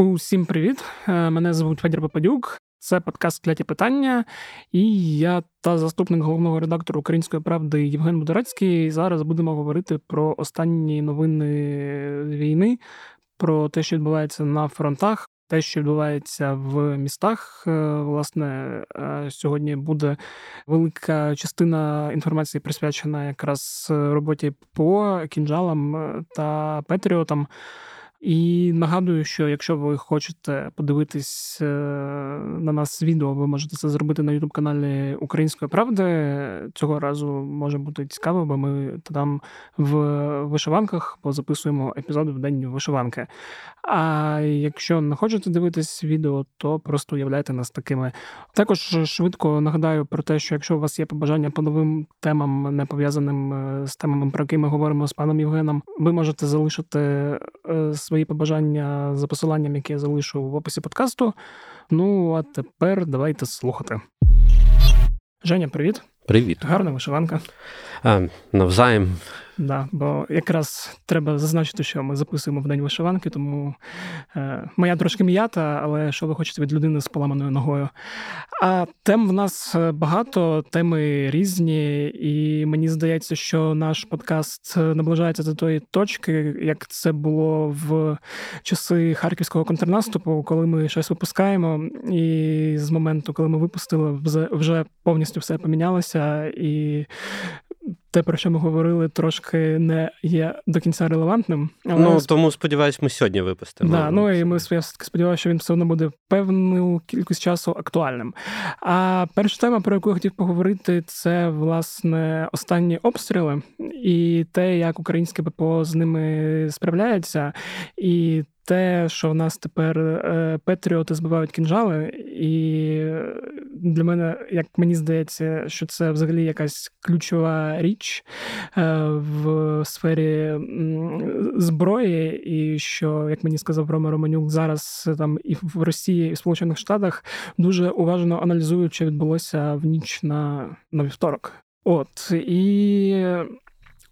Усім привіт! Е, мене звуть Федір Попадюк. Це подкаст «Кляті питання. І я та заступник головного редактора Української правди Євген Будорецький. Зараз будемо говорити про останні новини війни, про те, що відбувається на фронтах, те, що відбувається в містах. Е, власне, е, сьогодні буде велика частина інформації присвячена якраз роботі по кінжалам та петріотам. І нагадую, що якщо ви хочете подивитись е, на нас відео, ви можете це зробити на youtube каналі Української правди. Цього разу може бути цікаво, бо ми там в вишиванках позаписуємо епізоди в день вишиванки. А якщо не хочете дивитись відео, то просто уявляйте нас такими. Також швидко нагадаю про те, що якщо у вас є побажання по новим темам, не пов'язаним е, з темами, про які ми говоримо з паном Євгеном, ви можете залишити е, свої побажання за посиланням, яке я залишу в описі подкасту. Ну а тепер давайте слухати. Женя, привіт. Привіт. Гарна вишиванка. А, Навзаєм. Да, бо якраз треба зазначити, що ми записуємо в день вишиванки, тому е, моя трошки м'ята, але що ви хочете від людини з поламаною ногою. А тем в нас е, багато, теми різні, і мені здається, що наш подкаст наближається до тої точки, як це було в часи харківського контрнаступу, коли ми щось випускаємо, і з моменту, коли ми випустили, вже повністю все помінялося і те, про що ми говорили, трошки не є до кінця релевантним. Але... Ну тому сподіваюсь, ми сьогодні випустимо. Да, ну і ми я сподіваюся, що він все одно буде певну кількість часу актуальним. А перша тема, про яку я хотів поговорити, це власне останні обстріли і те, як українське ППО з ними справляється, і те, що в нас тепер е, Петріоти збивають кінжали, і для мене, як мені здається, що це взагалі якась ключова річ е, в сфері зброї, і що, як мені сказав Рома Романюк, зараз там і в Росії, і в Сполучених Штатах дуже уважно аналізують, що відбулося в ніч на, на вівторок. От і.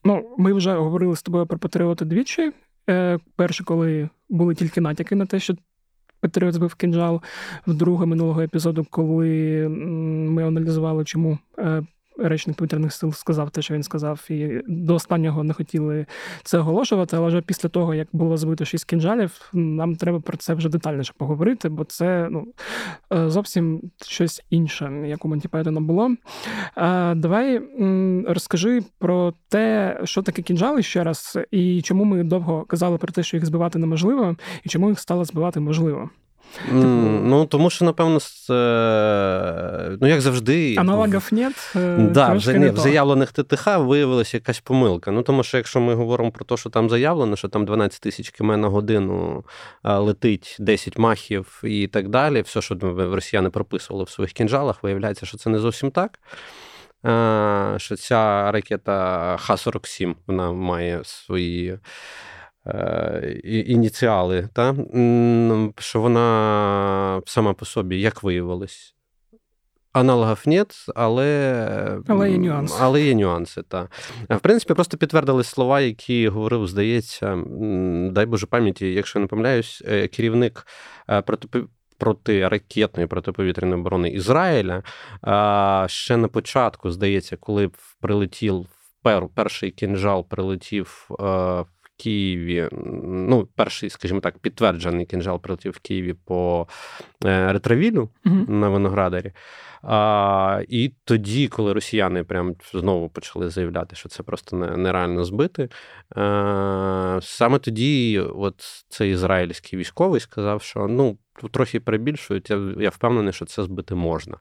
Ну, ми вже говорили з тобою про патріоти двічі. Е, перше, коли були тільки натяки на те, що Патріот збив кінжал, вдруге минулого епізоду, коли ми аналізували, чому е, речник повітряних сил сказав те, що він сказав, і до останнього не хотіли це оголошувати. Але вже після того, як було збито шість кінжалів, нам треба про це вже детальніше поговорити, бо це ну, е, зовсім щось інше, як у Монті Пайтона було. Давай розкажи про те, що таке кінжали ще раз, і чому ми довго казали про те, що їх збивати неможливо, і чому їх стало збивати можливо. Типу... Ну, тому що, напевно, е, ну, як завжди. Аналогів нет. Е, да, вже, ні, в заявлених ТТХ виявилася якась помилка. Ну, тому що, якщо ми говоримо про те, що там заявлено, що там 12 тисяч км на годину е, летить 10 махів і так далі, все, що росіяни прописували в своїх кінжалах, виявляється, що це не зовсім так. Що ця ракета Х-47 вона має свої ініціали, та? що вона сама по собі, як виявилось, аналогів нет, але але є нюанси. Але є нюанси, та. В принципі, просто підтвердили слова, які говорив, здається, дай Боже пам'яті, якщо не помиляюсь, е, керівник е, проти. Протиракетної протиповітряної оборони Ізраїля ще на початку, здається, коли прилетів перший кінжал, прилетів Києві. Ну, перший, скажімо так, підтверджений кінжал прилетів в Києві по е, ретровілю uh на Виноградарі. А, І тоді, коли росіяни прям знову почали заявляти, що це просто нереально збити, а, е, саме тоді, от цей ізраїльський військовий сказав, що ну, трохи перебільшують, я, я впевнений, що це збити можна.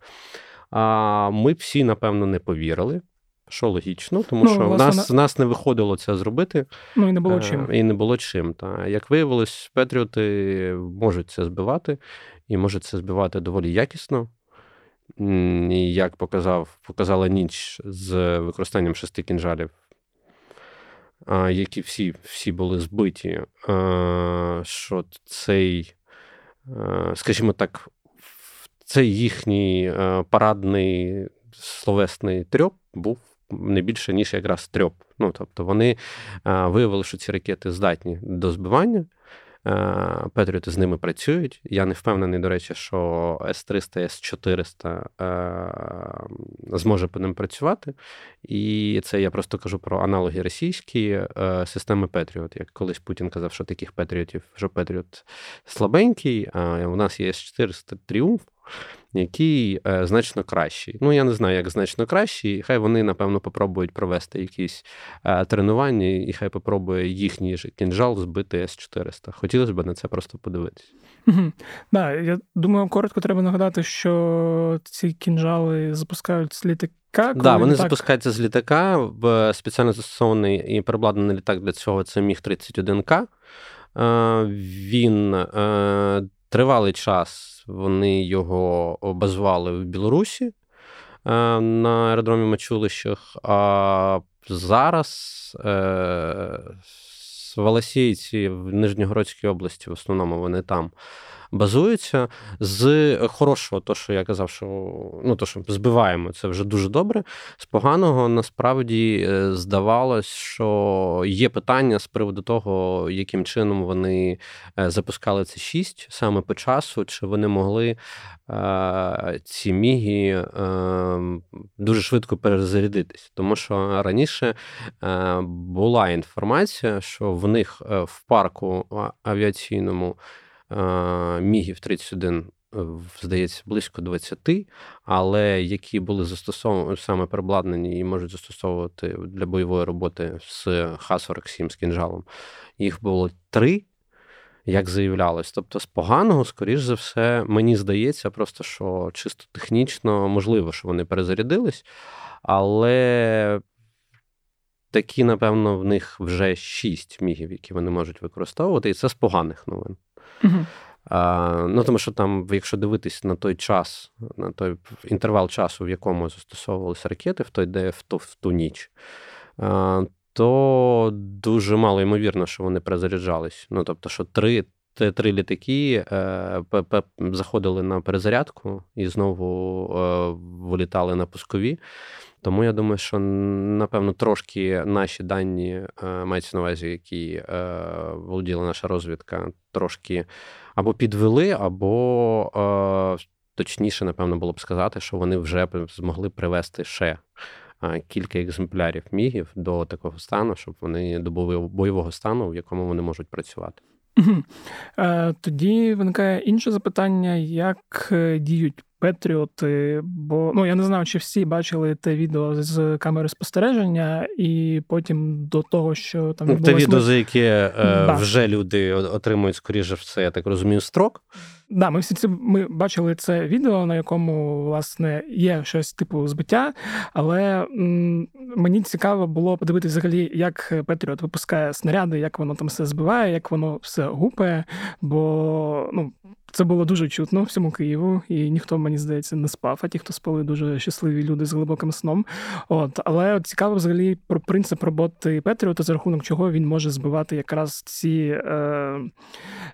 А ми всі, напевно, не повірили. Що логічно, тому ну, що в нас вона... нас не виходило це зробити. Ну і не було е, чим. І не було чим. Та. Як виявилось, Петріоти можуть це збивати, і можуть це збивати доволі якісно. І як показав, показала ніч з використанням шести кінжалів, які всі всі були збиті, що цей, скажімо так, цей їхній парадний словесний трьоп був не більше, ніж якраз трьоп. Ну, Тобто вони виявили, що ці ракети здатні до збивання. Петріоти з ними працюють. Я не впевнений, до речі, що С-300, С-400 зможе по ним працювати. І це я просто кажу про аналоги російські системи Петріот. Як колись Путін казав, що таких Петріотів, що Петріот слабенький, а у нас є С-400 Тріумф який е, значно кращий. Ну, я не знаю, як значно кращий. Хай вони, напевно, попробують провести якісь е, тренування, і хай попробує їхній же кінжал збити С-400. Хотілося б на це просто подивитися. Угу. Да, я думаю, коротко треба нагадати, що ці кінжали запускають з літака. Так, да, вони так... запускаються з літака в спеціально застосований і перебладнаний літак для цього це Міг 31К. Е, він тривалий час вони його базували в Білорусі е, на аеродромі Мачулищах. А зараз Валасійці Волосійці в Нижньогородській області, в основному вони там базуються. З хорошого, то, що я казав, що ну, то, що збиваємо, це вже дуже добре. З поганого насправді е, здавалось, що є питання з приводу того, яким чином вони е, запускали це 6 саме по часу, чи вони могли е, ці міги дуже швидко перезарядитись. Тому що раніше була інформація, що в них в парку авіаційному мігів 31, е, здається, близько 20, але які були застосовані саме перебладнані і можуть застосовувати для бойової роботи з Х-47 з кінжалом. Їх було три. Як заявлялось, тобто з поганого, скоріш за все, мені здається, просто що чисто технічно можливо, що вони перезарядились, але такі, напевно, в них вже шість мігів, які вони можуть використовувати, і це з поганих новин. Ну, Тому що там, якщо дивитись на той час, на той інтервал часу, в якому застосовувалися ракети, в той де в ту, в ту ніч, то дуже мало ймовірно, що вони перезаряджались. Ну, тобто, що три. Три літаки е, заходили на перезарядку і знову е, вилітали на пускові. Тому я думаю, що напевно трошки наші дані е, мається на увазі, які володіла наша розвідка, трошки або підвели, або точніше, напевно, було б сказати, що вони вже змогли привести ще. Кілька екземплярів мігів до такого стану, щоб вони до бойового стану, в якому вони можуть працювати. Тоді виникає інше запитання: як діють Петріоти, бо ну я не знаю, чи всі бачили те відео з камери спостереження, і потім до того, що там відбулось... Те відео, за яке е, да. вже люди отримують скоріше все, я так розумію, строк. Да, ми всі це ми бачили це відео, на якому власне є щось типу збиття, але м, мені цікаво було подивитися взагалі, як Петріот випускає снаряди, як воно там все збиває, як воно все гупає. Бо ну це було дуже чутно всьому Києву, і ніхто, мені здається, не спав. А ті, хто спали, дуже щасливі люди з глибоким сном. От, але от цікаво взагалі про принцип роботи Петріота, за рахунок чого він може збивати якраз ці е,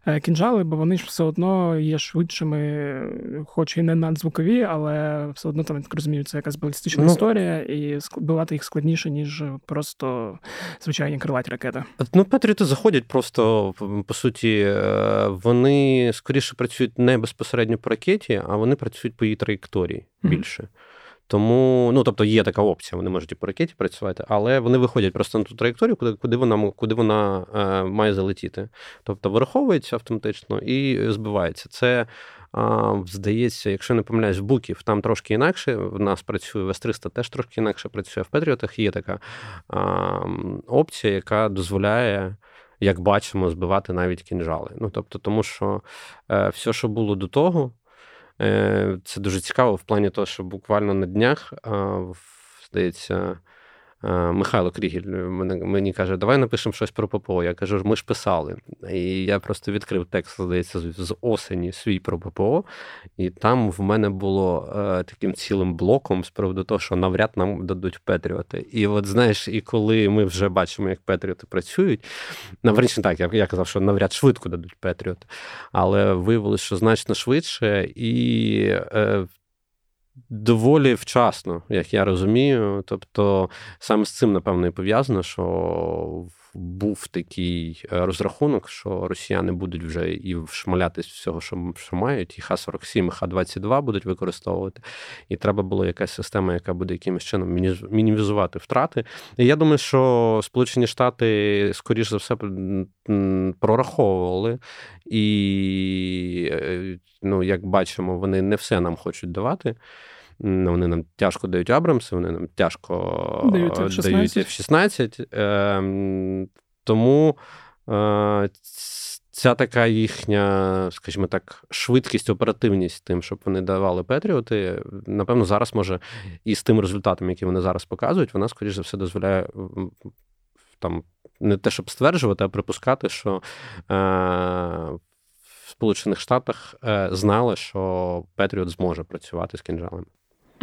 е, кінжали, бо вони ж все одно є швидшими, хоч і не надзвукові, але все одно там я так розумію, це якась балістична ну, історія, і збивати їх складніше, ніж просто звичайні крилаті ракети. Ну, Петріоти заходять просто по суті, е, вони скоріше працюють не безпосередньо по ракеті, а вони працюють по її траєкторії більше. Тому, ну тобто, є така опція, вони можуть і по ракеті працювати, але вони виходять просто на ту траєкторію, куди куди вона куди вона е, має залетіти. Тобто вираховується автоматично і збивається. Це а, здається, якщо не помиляюсь, в буків там трошки інакше. В нас працює в С-300 теж трошки інакше працює. В Петріотах є така а, опція, яка дозволяє як бачимо, збивати навіть кінжали. Ну тобто, тому що е, все, що було до того, е, це дуже цікаво в плані того, що буквально на днях, е, здається, Михайло Крігіль мені каже, давай напишемо щось про ППО. Я кажу, ми ж писали. І я просто відкрив текст, здається, з осені свій про ППО, і там в мене було е, таким цілим блоком з приводу того, що навряд нам дадуть Петріоти. І от знаєш, і коли ми вже бачимо, як Петріоти працюють, навряд так, я, казав, що навряд швидко дадуть Петріоти, але виявилося, що значно швидше і. Доволі вчасно, як я розумію. Тобто, саме з цим, напевно, і пов'язано, що був такий е, розрахунок, що росіяни будуть вже і вшмалятись всього, що мають, і Х-47, і Х-22 будуть використовувати. І треба було якась система, яка буде якимось чином мінімізувати втрати. І я думаю, що Сполучені Штати, скоріш за все, прораховували, і, е, ну, як бачимо, вони не все нам хочуть давати. Вони нам тяжко дають Абрамси, вони нам тяжко дають F-16. Ем, тому е, ця така їхня, скажімо так, швидкість, оперативність тим, щоб вони давали Петріоти, напевно, зараз може і з тим результатом, які вони зараз показують, вона, скоріш за все, дозволяє там не те, щоб стверджувати, а припускати, що. Е, в Сполучених Штатах е, знали, що Петріот зможе працювати з кінжалами.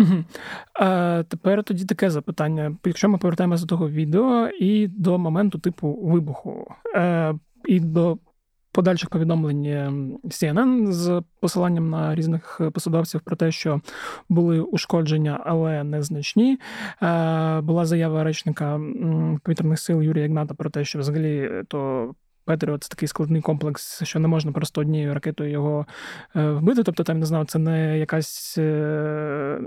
Угу. А Тепер тоді таке запитання. Якщо ми повертаємося до того відео і до моменту типу вибуху, е, і до подальших повідомлень CNN з посиланням на різних посадовців про те, що були ушкодження, але незначні. Е, була заява речника повітряних сил Юрія Ігната про те, що взагалі то. Петріот це такий складний комплекс, що не можна просто однією ракетою його е, вбити. Тобто, там не знаю, це не якась е,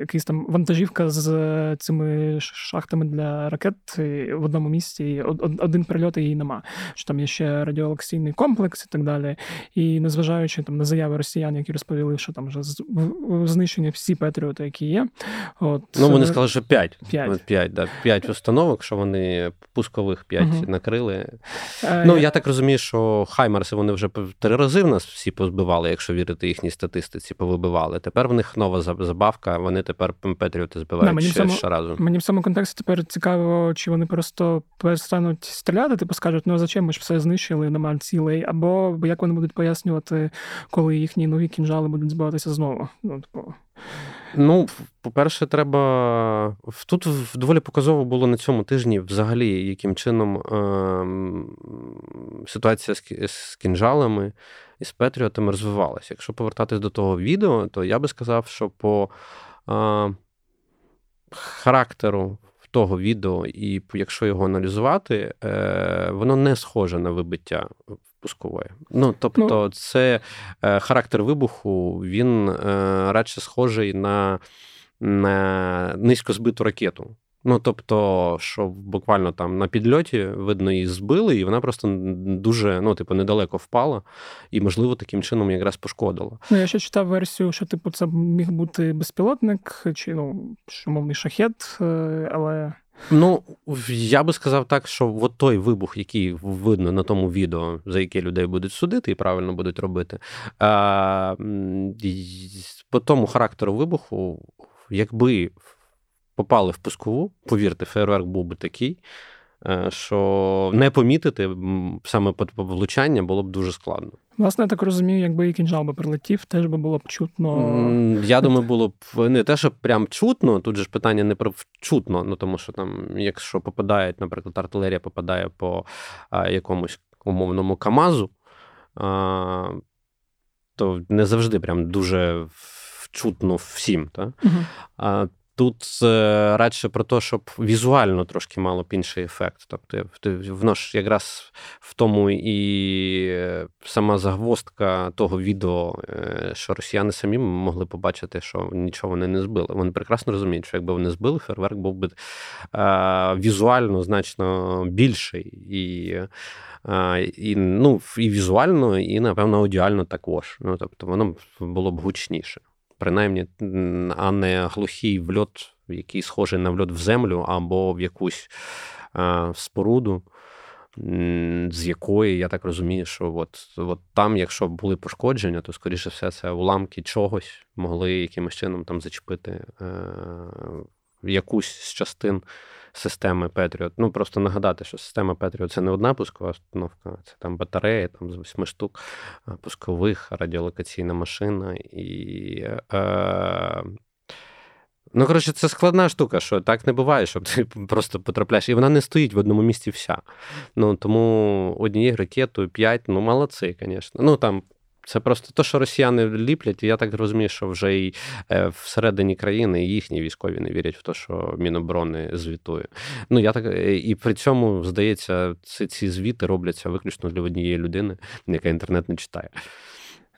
якась там вантажівка з цими шахтами для ракет в одному місці. Один прильот і її нема. Що там є ще радіолокаційний комплекс і так далі. І незважаючи там на заяви росіян, які розповіли, що там вже знищені всі Петріоти, які є. От, Ну вони сказали, що 5. 5. 5, да, 5 установок, що вони пускових 5 угу. накрили. Е, ну, я так розумію, що Хаймарси вони вже три рази в нас всі позбивали, якщо вірити їхній статистиці, повибивали. Тепер в них нова забавка, вони тепер Петріоти збивають да, ще, цьому, ще разу. Мені в цьому контексті тепер цікаво, чи вони просто перестануть стріляти, типу скажуть, ну зачем ми ж все знищили, нема цілей, або як вони будуть пояснювати, коли їхні нові кінжали будуть збиватися знову. Ну, типу... Ну, по-перше, треба. Тут доволі показово було на цьому тижні взагалі, яким чином е- ситуація з, з кінжалами і з Петріотами розвивалася. Якщо повертатись до того відео, то я би сказав, що по е- характеру того відео, і якщо його аналізувати, е- воно не схоже на вибиття пускової. Ну тобто, ну, це е, характер вибуху, він е, радше схожий на, на низько збиту ракету. Ну, тобто, що буквально там на підльоті, видно, її збили, і вона просто дуже ну, типу, недалеко впала, і, можливо, таким чином якраз пошкодила. Ну, я ще читав версію, що типу це міг бути безпілотник, чи ну, мовний шахет, е, але. Ну, я би сказав так, що от той вибух, який видно на тому відео, за яке людей будуть судити і правильно будуть робити, а, по тому характеру вибуху, якби попали в пускову, повірте, фейерверк був би такий. Е, що не помітити саме влучання було б дуже складно. Власне, я так розумію, якби і кінжал би прилетів, теж би було б чутно. Я думаю, було б не те, що прям чутно. Тут же ж питання не про чутно, ну тому що там, якщо попадають, наприклад, артилерія попадає по якомусь умовному Камазу, то не завжди прям дуже чутно всім. Та? Угу. Тут е, радше про те, щоб візуально трошки мало б інший ефект. Тобто, воно ж якраз в тому і е, сама загвоздка того відео, е, що росіяни самі могли побачити, що нічого вони не збили. Вони прекрасно розуміють, що якби вони збили, фейерверк був би візуально значно більший і. І ну, і візуально, і, напевно, аудіально також. Ну, Тобто, воно було б гучніше принаймні, а не глухий вльот, який схожий на вльот в землю або в якусь а, споруду. З якої, я так розумію, що от, от там, якщо були пошкодження, то, скоріше все, це уламки чогось могли якимось чином там зачепити е, якусь з частин системи Patriot. Ну, просто нагадати, що система Patriot – це не одна пускова установка, це там батарея там, з восьми штук пускових, радіолокаційна машина і. Е, Ну, коротше, це складна штука, що так не буває, щоб ти просто потрапляєш. І вона не стоїть в одному місці вся. Ну, Тому однією ракетою 5, ну, молодці, звісно. Ну, там Це просто те, що росіяни ліплять, і я так розумію, що вже і е, всередині країни їхні військові не вірять в те, що Міноборони звітує. Ну я так е, і при цьому здається, ці, ці звіти робляться виключно для однієї людини, яка інтернет не читає.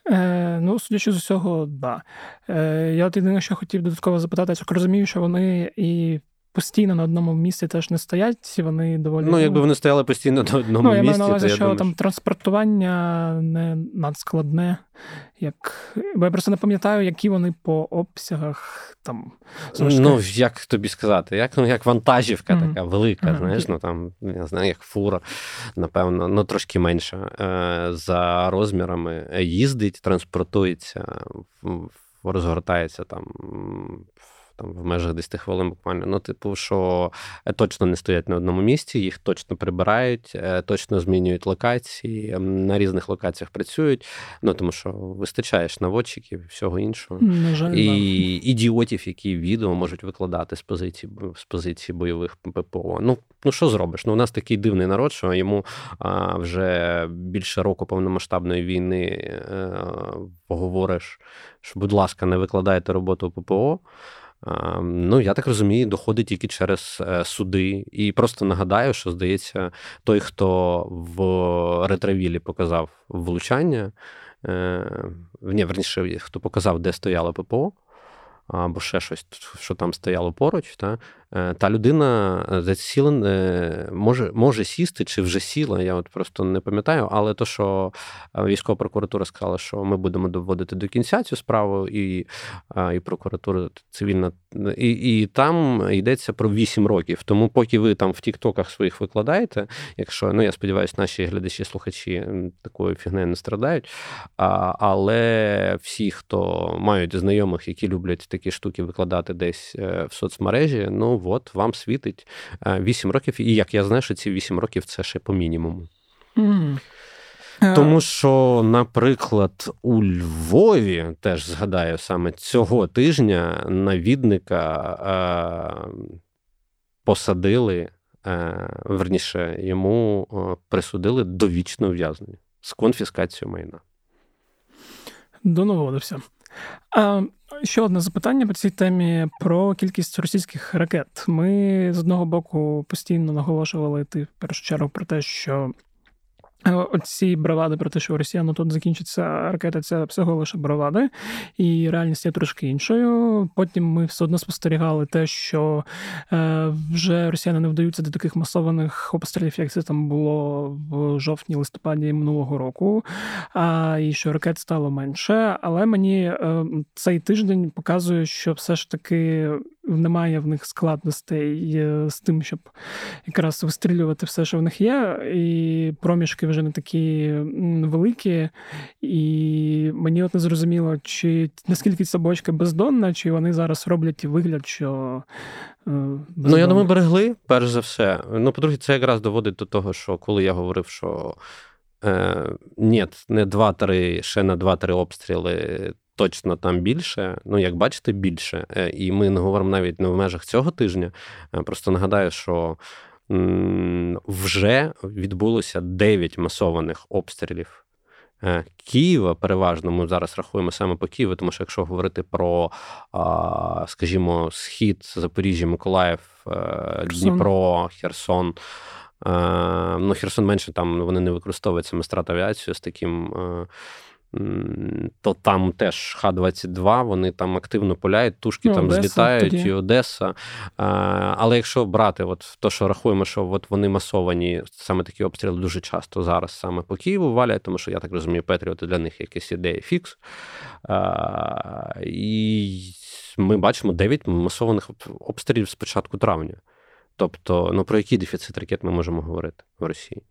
Е, Ну, судячи з усього, да. Е, Я от єдине, що хотів додатково запитати, як розумію, що вони і постійно на одному місці теж не стоять, вони доволі. Ну, якби вони стояли постійно на одному ну, я місці. маю на увазі, що думаю, там транспортування не надскладне. Як... Бо я просто не пам'ятаю, які вони по обсягах там. Ну, як тобі сказати, як ну, як вантажівка mm-hmm. така велика, mm-hmm. знаєш, ну там, я знаю, як фура, напевно, ну трошки менша е, за розмірами, їздить, транспортується, розгортається там там в межах 10 хвилин буквально. Ну, типу, що е, точно не стоять на одному місці, їх точно прибирають, е, точно змінюють локації, на різних локаціях працюють. Ну тому що вистачаєш наводчиків і всього іншого. На жаль, і да. ідіотів, які відео можуть викладати з позиції з позиції бойових ППО. Ну ну що зробиш? Ну у нас такий дивний народ, що йому а, вже більше року повномасштабної війни а, е, поговориш, що, будь ласка, не викладайте роботу ППО. Ну, я так розумію, доходить тільки через е, суди. І просто нагадаю, що здається, той, хто в ретравілі показав влучання, е, ні, верніше, хто показав, де стояло ППО, або ще щось, що там стояло поруч, та та людина е, засіла, е, може може сісти чи вже сіла, я от просто не пам'ятаю, але то, що військова прокуратура сказала, що ми будемо доводити до кінця цю справу, і і прокуратура цивільна, і і там йдеться про 8 років. Тому, поки ви там в Тіктоках своїх викладаєте, якщо ну я сподіваюся, наші глядачі-слухачі такою фігнею не страдають. А, Але всі, хто мають знайомих, які люблять такі штуки викладати десь в соцмережі, ну от вам світить 8 е, років, і як я знаю, що ці 8 років це ще по мінімуму. Mm. Тому що, наприклад, у Львові теж згадаю саме цього тижня навідника е, посадили, е, верніше, йому е, присудили довічне ув'язнення з конфіскацією майна. Донаводився. А ще одне запитання по цій темі про кількість російських ракет. Ми з одного боку постійно наголошували ти в першу чергу про те, що оці бравади про те, що у росіян тут закінчиться ракета, це всього лише бравади, і реальність є трошки іншою. Потім ми все одно спостерігали те, що е, вже росіяни не вдаються до таких масованих обстрілів, як це там було в жовтні-листопаді минулого року, а і що ракет стало менше. Але мені е, цей тиждень показує, що все ж таки немає в них складностей е, з тим, щоб якраз вистрілювати все, що в них є, і проміжки вже не такі великі. І мені от не зрозуміло, чи наскільки ця бочка бездонна, чи вони зараз роблять вигляд, що. Бездонна. Ну, я думаю, берегли, перш за все. Ну, по-друге, це якраз доводить до того, що коли я говорив, що. Е, Ні, не два-три, ще на два-три обстріли точно там більше. Ну, як бачите, більше. Е, і ми не говоримо навіть не в межах цього тижня. Е, просто нагадаю, що вже відбулося 9 масованих обстрілів. Е, Києва переважно ми зараз рахуємо саме по Києву, тому що якщо говорити про, скажімо, схід Запоріжжя, Миколаїв, Дніпро, Херсон. Ну, Херсон менше там вони не використовують саме страт авіацію з таким то там теж Х-22, вони там активно пуляють, тушки ну, там Одеса, злітають, тоді. і Одеса. А, Але якщо брати, от то, що рахуємо, що от вони масовані, саме такі обстріли дуже часто зараз саме по Києву валять, тому що я так розумію, Петріоти для них якась ідея фікс. А, І ми бачимо 9 масованих обстрілів з початку травня. Тобто, ну про який дефіцит ракет ми можемо говорити в Росії?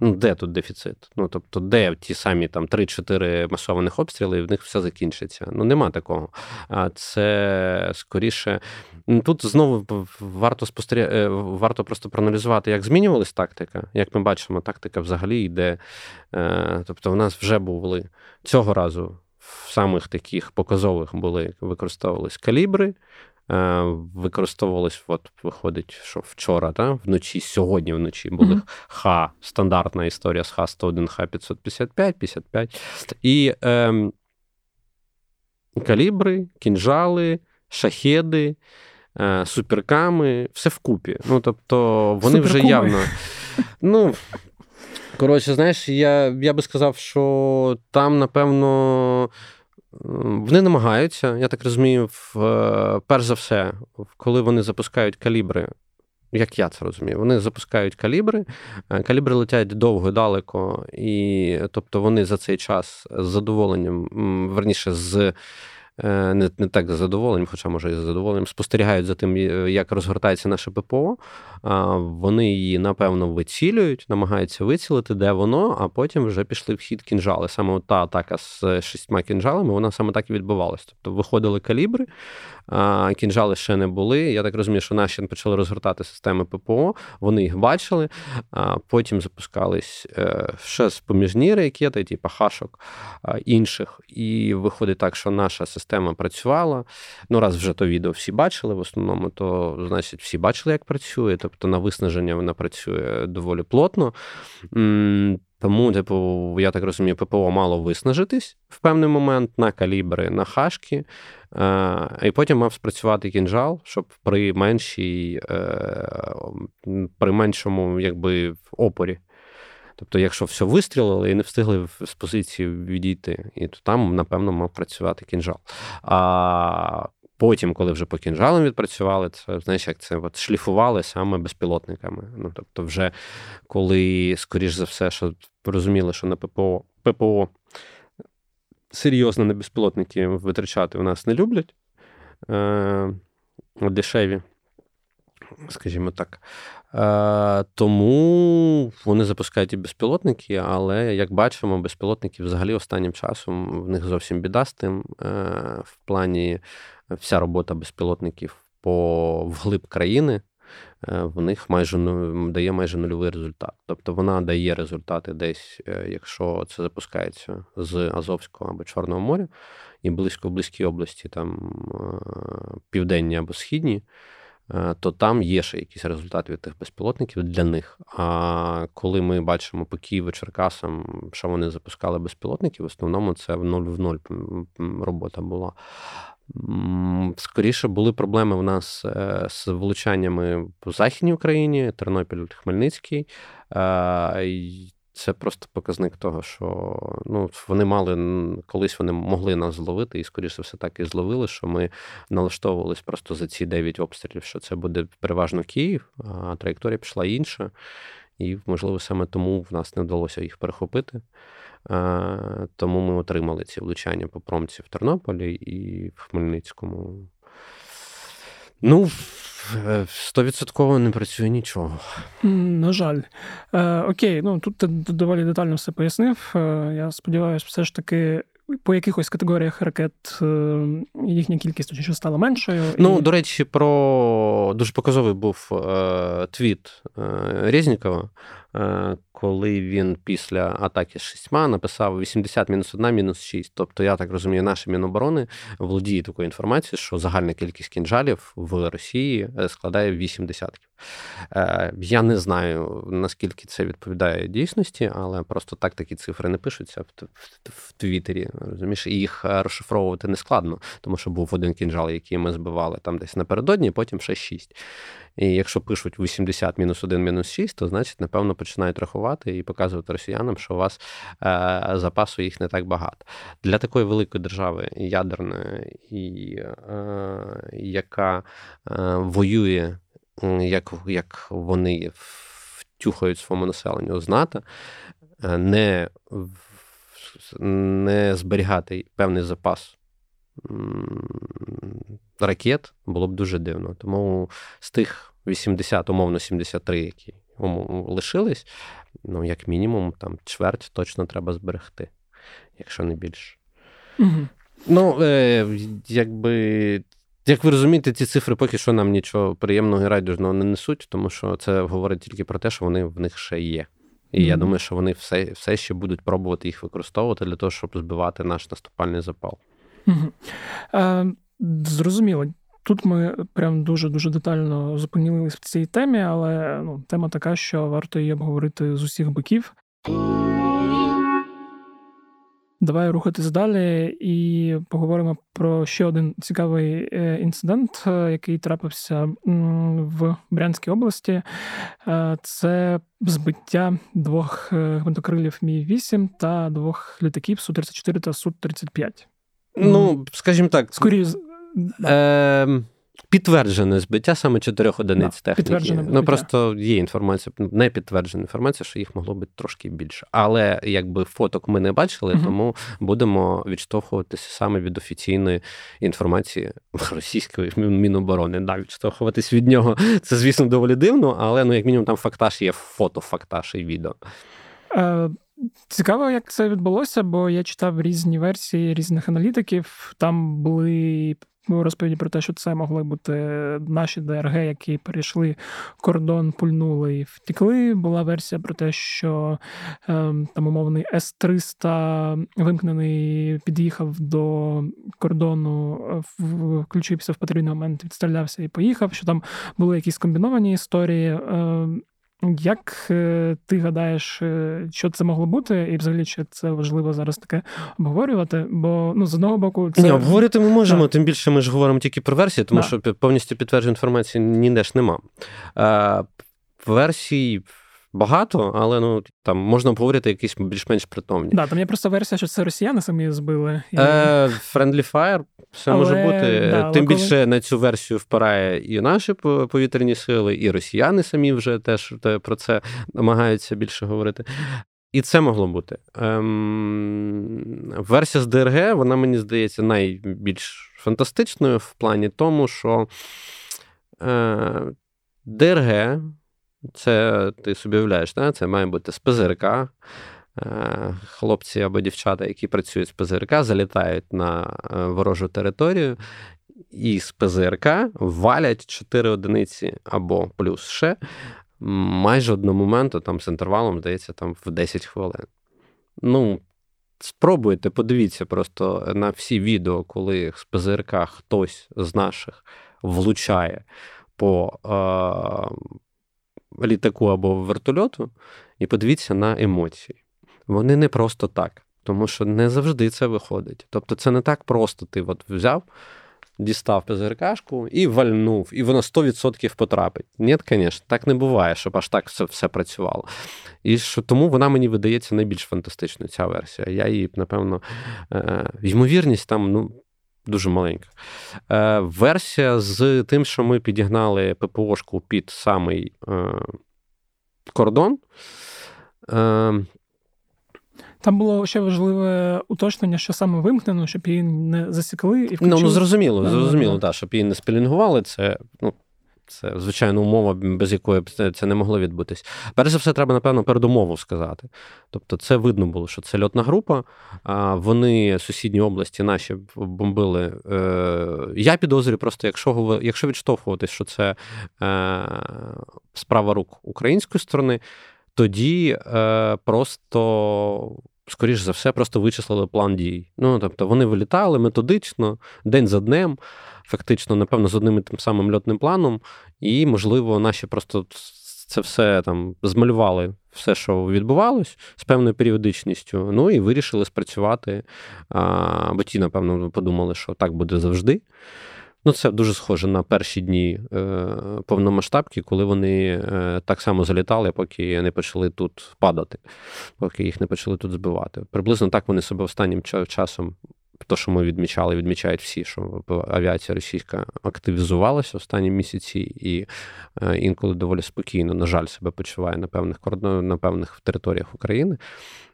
Ну, де тут дефіцит? Ну, тобто, де ті самі там 3-4 масованих обстріли, і в них все закінчиться. Ну, нема такого. А це скоріше. Тут знову варто спостеріг... Е, варто просто проаналізувати, як змінювалась тактика. Як ми бачимо, тактика взагалі йде. Е, тобто, у нас вже були цього разу в самих таких показових були використовувались калібри. Е, використовувались, от виходить, що вчора, та, вночі, сьогодні вночі були mm-hmm. Х, стандартна історія з Х101, Х555, 55. І е, калібри, кінжали, шахеди. Е, суперками, все вкупі. Ну, тобто, вони Суперкуми. вже явно. Ну, коротше, знаєш, я я би сказав, що там, напевно, вони намагаються, я так розумію, в, е, перш за все, коли вони запускають калібри. Як я це розумію, вони запускають калібри, е, калібри летять довго і далеко, і тобто вони за цей час з задоволенням, верніше, з не не так з задоволенням, хоча може і з спостерігають за тим, як розгортається наше ППО. Вони її, напевно, вицілюють, намагаються вицілити, де воно, а потім вже пішли в хід кінжали. Саме та атака з шістьма кінжалами, вона саме так і відбувалася. Тобто виходили калібри, кінжали ще не були. Я так розумію, що наші почали розгортати системи ППО, вони їх бачили, потім запускались е, ще споміжні ракети, типу хашок інших. І виходить так, що наша система працювала. Ну, раз вже то відео всі бачили, в основному, то значить всі бачили, як працює. Тобто на виснаження вона працює доволі плотно. Тому, типу, я так розумію, ППО мало виснажитись в певний момент на калібри, на хашки, е, і потім мав спрацювати кінжал, щоб при меншій, е, при меншому якби, опорі. Тобто, якщо все вистрілили і не встигли з позиції відійти, і то там, напевно, мав працювати кінжал. А Потім, коли вже по кінжалам відпрацювали, це знаєш, як це от шліфували саме безпілотниками. Ну тобто, вже коли, скоріш за все, що розуміли, що на ППО ППО серйозно на безпілотники витрачати у нас не люблять е, дешеві, скажімо так. Е, Тому вони запускають і безпілотники, але як бачимо, безпілотники взагалі останнім часом в них зовсім біда з тим е, в плані вся робота безпілотників по вглиб країни. Е, в них майже дає майже нульовий результат. Тобто вона дає результати десь, е, якщо це запускається з Азовського або Чорного моря, і близько в близькій області, там е, південні або східні, то там є ще якісь результати від тих безпілотників для них. А коли ми бачимо по Києву, Черкасам, що вони запускали безпілотники, в основному це в нуль в нуль робота була. Скоріше були проблеми в нас е, з влучаннями по Західній Україні, Тернопіль, Хмельницький. Це просто показник того, що ну, вони мали колись вони могли нас зловити, і, скоріше все, так і зловили, що ми налаштовувались просто за ці 9 обстрілів, що це буде переважно Київ, а траєкторія пішла інша. І, можливо, саме тому в нас не вдалося їх перехопити. Тому ми отримали ці влучання по промці в Тернополі і в Хмельницькому. Ну, стовідсотково не працює нічого. На жаль. Е, Окей, ну тут ти доволі детально все пояснив. Е, я сподіваюся, все ж таки по якихось категоріях ракет е, їхня кількість точніше стала меншою. Ну, і... до речі, про дуже показовий був е, твіт е, Резнікова, е, коли він після атаки з шістьма написав 80 мінус 1, мінус 6. Тобто, я так розумію, наші міноборони володіє такою інформацією, що загальна кількість кінжалів в Росії е, складає 8 десятків. Е, я не знаю, наскільки це відповідає дійсності, але просто так такі цифри не пишуться в, Твіттері. Розумієш, і їх е, розшифровувати не складно, тому що був один кінжал, який ми збивали там десь напередодні, потім ще 6. І якщо пишуть 80 мінус 1, мінус 6, то значить, напевно, починають рахувати і показувати росіянам, що у вас е, запасу їх не так багато. Для такої великої держави ядерної, і, е, яка е, воює, як, як вони втюхають своєму населенню з е, не не зберігати певний запас ракет було б дуже дивно. Тому з тих 80, умовно, 73, які лишились, ну, як мінімум, там чверть точно треба зберегти, якщо не більше. Угу. Ну, е, якби. Як ви розумієте, ці цифри поки що нам нічого приємного і радужного не несуть, тому що це говорить тільки про те, що вони в них ще є. І mm-hmm. я думаю, що вони все все ще будуть пробувати їх використовувати для того, щоб збивати наш наступальний запал. Mm-hmm. Е, Зрозуміло. Тут ми прям дуже-дуже детально зупинились в цій темі, але ну, тема така, що варто її обговорити з усіх боків. Давай рухатись далі і поговоримо про ще один цікавий е, інцидент, е, який трапився в Брянській області. Е, це збиття двох гвинтокрилів Мі 8 та двох літаків Су-34 та Су-35. Ну, скажімо так, скоріше. Е- Підтверджене збиття саме чотирьох одиниць да, техніки. Ну просто є інформація, не підтверджена інформація, що їх могло бути трошки більше. Але якби фоток ми не бачили, uh тому будемо відштовхуватися саме від офіційної інформації російської міноборони. Да, відштовхуватись від нього. Це, звісно, доволі дивно, але ну, як мінімум, там фактаж є фото, фактаж і відео. Е, цікаво, як це відбулося, бо я читав різні версії різних аналітиків. Там були розповіді про те, що це могли бути наші ДРГ, які перейшли кордон, пульнули і втекли. Була версія про те, що ем, там умовний С-300 вимкнений, під'їхав до кордону, включився в потрібний момент, відстрілявся і поїхав. Що там були якісь комбіновані історії. Як е, ти гадаєш, е, що це могло бути, і взагалі чи це важливо зараз таке обговорювати? Бо ну з одного боку, це Ні, обговорювати ми можемо, так. тим більше ми ж говоримо тільки про версії, тому так. що повністю підтвердження інформації ніде ж нема. А, Версій багато, але ну там можна обговорити якісь більш-менш притомні. Да, там є просто версія, що це росіяни самі збили. І... Е, Friendly Fire, все але, може бути. Да, Тим більше коли... на цю версію впирає і наші повітряні сили, і росіяни самі вже теж про це намагаються більше говорити. І це могло бути. Ем, Версія з ДРГ, вона мені здається найбільш фантастичною в плані тому, що е, ДРГ це ти собі уявляєш, це має бути з ПЗРК. Е, хлопці або дівчата, які працюють з ПЗРК, залітають на е, ворожу територію, і з ПЗРК валять 4 одиниці або плюс ще майже одного моменту, там з інтервалом, здається, там в 10 хвилин. Ну, спробуйте, подивіться просто на всі відео, коли з ПЗРК хтось з наших влучає по е, літаку або вертольоту, і подивіться на емоції. Вони не просто так, тому що не завжди це виходить. Тобто, це не так просто ти от взяв. Дістав ПЗРКшку і вальнув, і воно 100% потрапить. Ні, звісно, так не буває, щоб аж так все все працювало. І що тому вона мені видається найбільш фантастичною, ця версія. Я її, напевно, е, ймовірність там ну, дуже маленька. Е, Версія з тим, що ми підігнали ППОшку під самий е, кордон. Е, там було ще важливе уточнення, що саме вимкнено, щоб її не засікли і включили. Ну, ну зрозуміло, зрозуміло, так, щоб її не спілінгували. Це ну, це, звичайно, умова, без якої це не могло відбутись. Перш за все, треба, напевно, передумову сказати. Тобто, це видно було, що це льотна група. а Вони сусідні області наші бомбили. Е, я підозрюю, просто якщо якщо відштовхуватись, що це е, справа рук української сторони, тоді е, просто. Скоріше за все, просто вичислили план дій. Ну, тобто, вони вилітали методично, день за днем фактично, напевно, з одним і тим самим льотним планом, і, можливо, наші просто це все там змалювали. Все, що відбувалось з певною періодичністю, ну і вирішили спрацювати. А, Бо ті, напевно, подумали, що так буде завжди. Ну, це дуже схоже на перші дні е, повномасштабки, коли вони е, так само залітали, поки не почали тут падати, поки їх не почали тут збивати. Приблизно так вони себе останнім часом то, що ми відмічали, відмічають всі, що авіація російська активізувалася останні місяці, і е, інколи доволі спокійно, на жаль, себе почуває на певних на певних територіях України.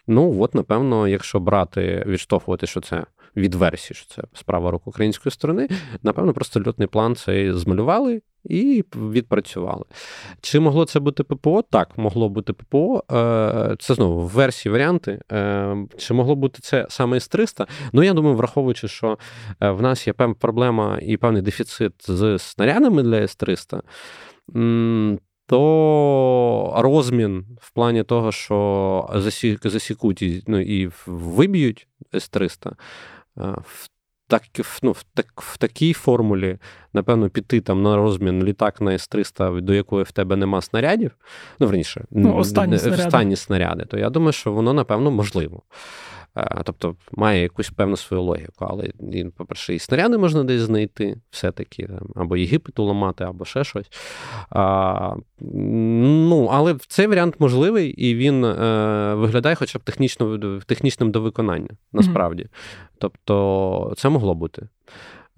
Ну от, напевно, якщо брати, відштовхувати, що це від версії, що це справа рук української сторони, напевно, просто льотний план цей змалювали і відпрацювали. Чи могло це бути ППО? Так, могло бути ППО. Е, це знову версії, варіанти. Е, чи могло бути це саме з 300? Ну, я думаю, враховуючи, що е, в нас є певна проблема і певний дефіцит з снарядами для С-300. То розмін в плані того, що засікуть ну, і виб'ють С-300, так, ну, в, так, в такій формулі, напевно, піти там на розмін літак на С-300, до якої в тебе нема снарядів, ну, верніше, ну, останні, снаряди. останні снаряди, то я думаю, що воно, напевно, можливо. Е, тобто має якусь певну свою логіку. Але, по-перше, і снаряди можна десь знайти, все-таки, або Єгипет уламати, або ще щось. А, ну, Але цей варіант можливий, і він е, виглядає хоча б технічно, технічним до виконання, насправді. Mm-hmm. Тобто, це могло бути.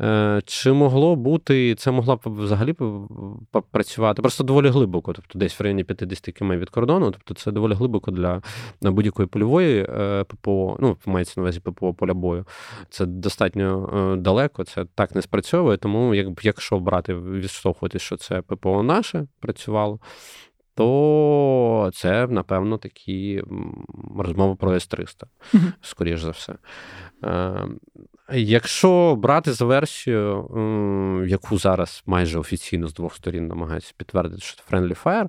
Е, чи могло бути, це могла б взагалі працювати просто доволі глибоко, тобто десь в районі 50 км від кордону, тобто це доволі глибоко для будь-якої польової е, ППО, ну, мається на увазі ППО поля бою. Це достатньо е, далеко, це так не спрацьовує, тому якщо брати, відштовхувати, що це ППО наше працювало, то це, напевно, такі розмови про С-300, скоріш за все. Якщо брати за версію, яку зараз майже офіційно з двох сторін намагаються підтвердити, що це Friendly Fire,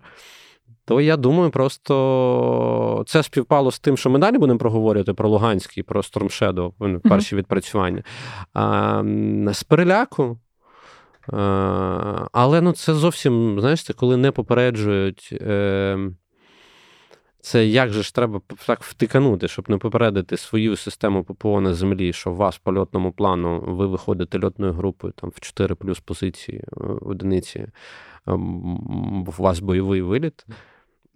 то я думаю, просто це співпало з тим, що ми далі будемо проговорювати про Луганський, про Storm Shadow, перші відпрацювання. А, З переляку. Але ну, це зовсім, знаєш, це коли не попереджують. Е, це як же ж треба так втиканути, щоб не попередити свою систему ППО на землі, що у вас по льотному плану ви виходите льотною групою там в 4 плюс позиції е, одиниці, ем, у вас бойовий виліт.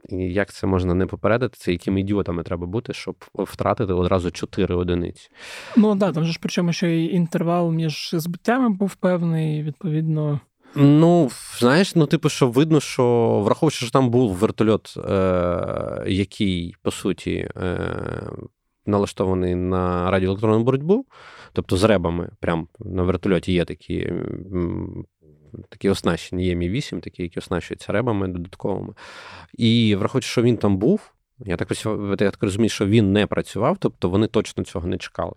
І як це можна не попередити? Це якими ідіотами треба бути, щоб втратити одразу 4 одиниці? Ну так, там же ж причому ще й інтервал між збиттями був певний, відповідно. Ну, знаєш, ну, типу, що видно, що враховуючи, що там був вертольот, е, який, по суті, е, налаштований на радіоелектронну боротьбу, тобто з ребами, прям на вертольоті є такі такі оснащені, є Мі 8, такі, які оснащуються ребами додатковими. І враховуючи, що він там був, я так я так розумію, що він не працював, тобто вони точно цього не чекали.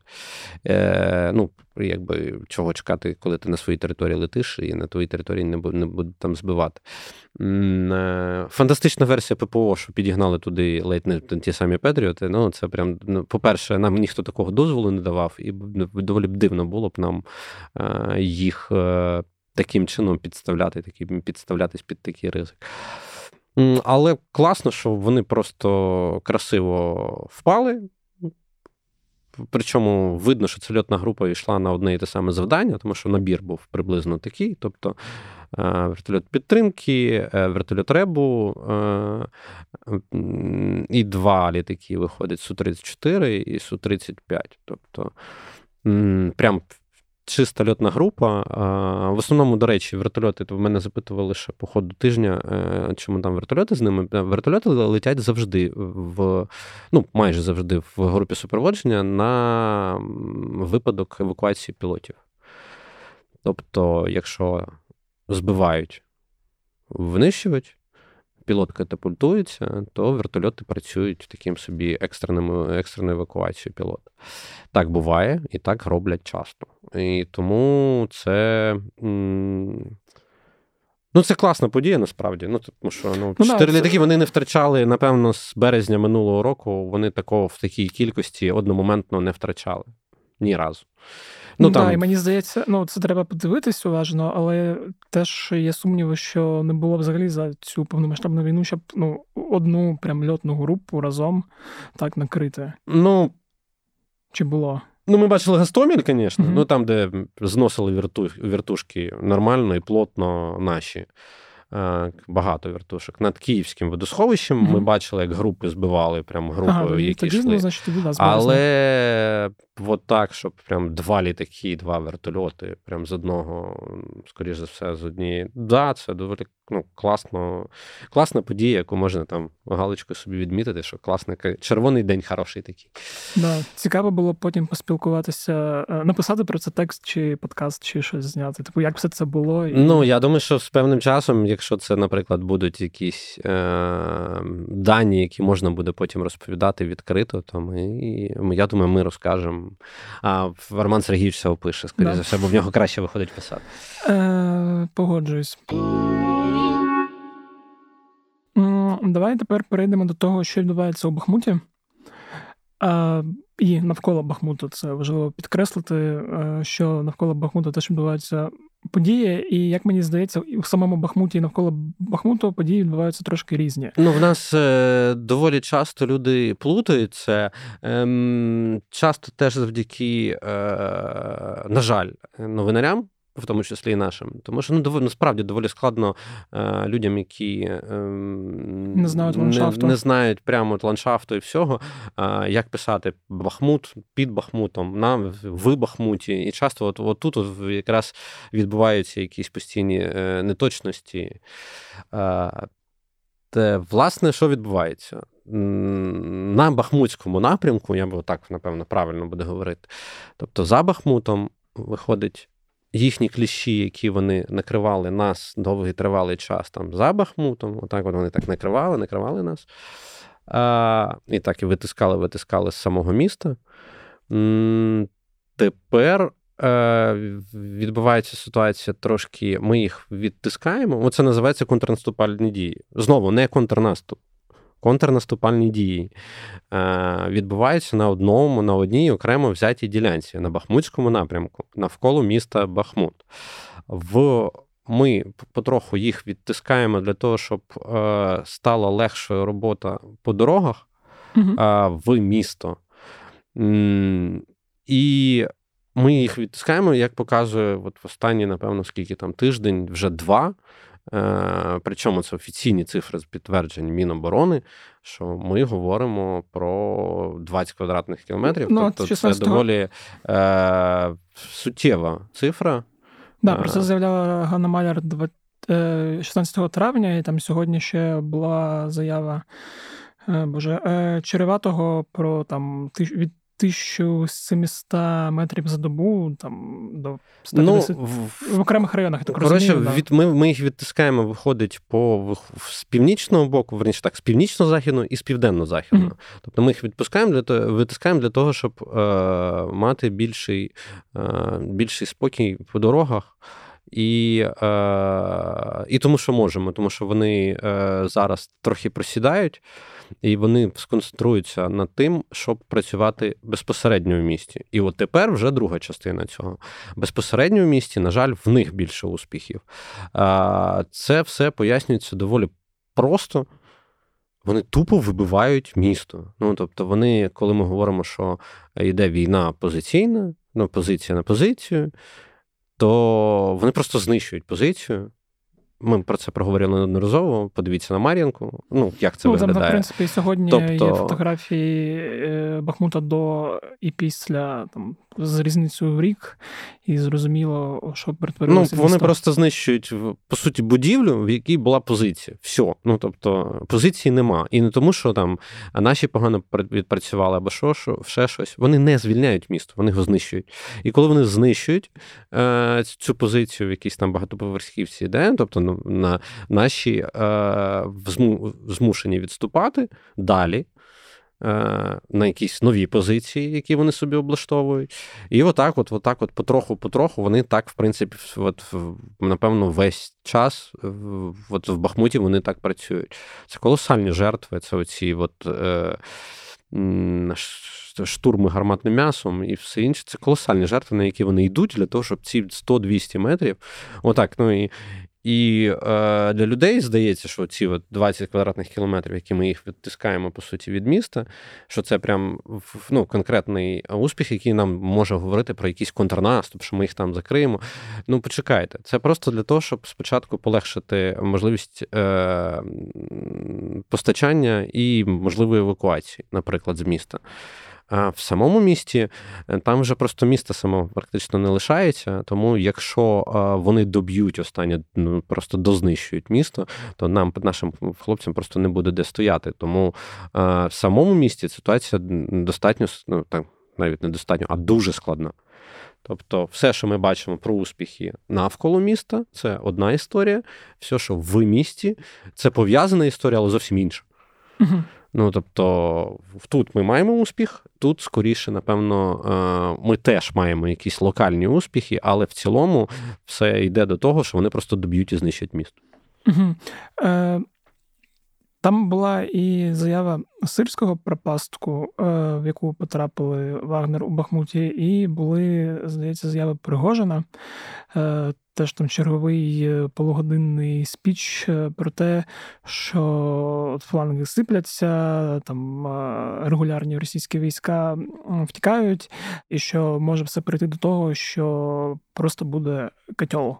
Е, Ну, якби чого чекати, коли ти на своїй території летиш і на твоїй території не будуть там збивати. Е, фантастична версія ППО, що підігнали туди ледь не ті самі Петріоти. Ну, це прям, ну, по-перше, нам ніхто такого дозволу не давав, і доволі б дивно було б нам е, їх е, таким чином підставляти, таким, підставлятись під такий ризик. Але класно, що вони просто красиво впали. Причому видно, що цельотна група йшла на одне і те саме завдання, тому що набір був приблизно такий. Тобто е, вертольот підтримки, е, вертольот ребу е, і два літаки виходять Су-34 і Су-35. Тобто, прям чиста льотна група. В основному, до речі, вертольоти то в мене запитували ще по ходу тижня, е, чому там вертольоти з ними. Е, вертольоти летять завжди в ну майже завжди в групі супроводження на випадок евакуації пілотів. Тобто, якщо збивають винищувач, пілот катапультується, то вертольоти працюють таким собі екстреним, екстреною евакуацією пілота. Так буває і так роблять часто. І тому це. Ну, це класна подія, насправді. Ну, тому що ну, ну чотири ну, літаки вони не втрачали, напевно, з березня минулого року вони такого в такій кількості одномоментно не втрачали ні разу. Ну, там... Да, і мені здається, ну це треба подивитись уважно, але теж є сумніви, що не було взагалі за цю повномасштабну війну, щоб ну, одну прям льотну групу разом так накрити. Ну. Чи було? Ну, ми бачили Гастоміль, звісно, mm-hmm. ну там, де зносили вірту, віртушки нормально і плотно наші. Е, багато вертушок. Над Київським водосховищем mm-hmm. ми бачили, як групи збивали, прям групи, ага, які тоді, йшли. Ну, значить, тоді нас Але от так, щоб прям два літаки, два вертольоти, прям з одного, скоріш за все, з однієї. Да, це доволі ну, класно, класна подія, яку можна там галочку собі відмітити, що класний червоний день хороший такий. Да. Цікаво було потім поспілкуватися, е, написати про це текст чи подкаст, чи щось зняти. Типу, як все це було? І... Ну, я думаю, що з певним часом, якщо це, наприклад, будуть якісь е- дані, які можна буде потім розповідати відкрито, то ми, я думаю, ми розкажемо. А Роман Сергійович це опише, скоріше да. за все, бо в нього краще виходить писати. Е- Погоджуюсь. Давай тепер перейдемо до того, що відбувається у Бахмуті. і навколо Бахмута Це важливо підкреслити, е, що навколо Бахмута теж відбуваються події, і як мені здається, у самому Бахмуті і навколо Бахмуту події відбуваються трошки різні. Ну, в нас е, доволі часто люди плутаються. це. Ем, часто теж завдяки, е, на жаль, новинарям в тому числі і нашим. Тому що ну, доволі, насправді доволі складно е, людям, які е, не знають ландшафту, не, не знають прямо ландшафту і всього, е, як писати Бахмут під Бахмутом, на в Бахмуті. І часто от, от тут от якраз відбуваються якісь постійні е, неточності. Е, те, власне, що відбувається? На Бахмутському напрямку, я би так, напевно, правильно буде говорити. Тобто, за Бахмутом виходить їхні кліщі, які вони накривали нас довгий тривалий час там за Бахмутом, отак от вони так накривали, накривали нас. А, І так і витискали, витискали з самого міста. Тепер е, відбувається ситуація трошки, ми їх відтискаємо. Оце називається контрнаступальні дії. Знову не контрнаступ контрнаступальні дії е, відбуваються на одному, на одній окремо взятій ділянці на Бахмутському напрямку, навколо міста Бахмут. В ми потроху їх відтискаємо для того, щоб е, стала легшою робота по дорогах угу. е, в місто. І ми їх відтискаємо, як показує от в останні, напевно, скільки там тиждень, вже два. Е, причому це офіційні цифри з підтверджень Міноборони, що ми говоримо про 20 квадратних кілометрів. Ну, тобто 16... це доволі е, суттєва цифра. Да, про це заявляла Ганна Маляр 16 е, травня, і там сьогодні ще була заява Боже, Череватого про там від 1700 метрів за добу, там до 150 ну, в, в окремих районах. так Коротше, розумію, від, ми ми їх відтискаємо, виходить по з північного боку, верніше так, з північно-західного і з південно-західного. Mm-hmm. Тобто ми їх відпускаємо для того, витискаємо для того, щоб е, мати більший, е, більший спокій по дорогах. І е, і тому, що можемо, тому що вони е, зараз трохи просідають і вони сконцентруються над тим, щоб працювати безпосередньо в місті. І от тепер вже друга частина цього. Безпосередньо в місті, на жаль, в них більше успіхів. Це все пояснюється доволі просто. Вони тупо вибивають місто. Ну тобто, вони, коли ми говоримо, що йде війна позиційна, ну позиція на позицію, то вони просто знищують позицію. Ми про це проговорили неодноразово. Подивіться на Мар'янку. Ну, як це ну, виглядає. Там, в принципі, сьогодні тобто... є фотографії е, Бахмута до і після там з різницею в рік, і зрозуміло, що перетворилося. Ну, Вони просто знищують по суті будівлю, в якій була позиція. Все. Ну тобто позиції нема. І не тому, що там наші погано відпрацювали або що, що ще щось. Вони не звільняють місто, вони його знищують. І коли вони знищують е, цю позицію в якійсь там багатоповерхівці, де, тобто ну, на наші е, змушені відступати далі. Е, на якісь нові позиції, які вони собі облаштовують. І отак, от, отак, от потроху-потроху, вони так, в принципі, от, напевно, весь час от в Бахмуті вони так працюють. Це колосальні жертви, це оці от. Е, Штурми гарматним м'ясом і все інше. Це колосальні жертви, на які вони йдуть для того, щоб ці 100-200 метрів. Отак. ну і і е, для людей здається, що ці от 20 квадратних кілометрів, які ми їх відтискаємо по суті від міста, що це прям ну, конкретний успіх, який нам може говорити про якийсь контрнаступ, що ми їх там закриємо. Ну, почекайте, це просто для того, щоб спочатку полегшити можливість е, постачання і можливої евакуації, наприклад, з міста. А в самому місті е, там вже просто місто само практично не лишається. Тому якщо вони доб'ють останнє, ну просто дознищують місто, то нам нашим хлопцям просто не буде де стояти. Тому в самому місті ситуація достатньо ну так навіть не достатньо, а дуже складна. Тобто, все, що ми бачимо про успіхи навколо міста, це одна історія. Все, що в місті, це пов'язана історія, але зовсім інша. Угу. Ну тобто, тут ми маємо успіх, тут скоріше, напевно, е, ми теж маємо якісь локальні успіхи, але в цілому все йде до того, що вони просто доб'ють і знищать місто. Угу. Е, Там була і заява сирського про пастку, е, в яку потрапили Вагнер у Бахмуті, і були, здається, заяви Пригожина. Е, теж там черговий е, полугодинний спіч про те, що фланги сипляться, там регулярні російські війська втікають, і що може все прийти до того, що просто буде котьол.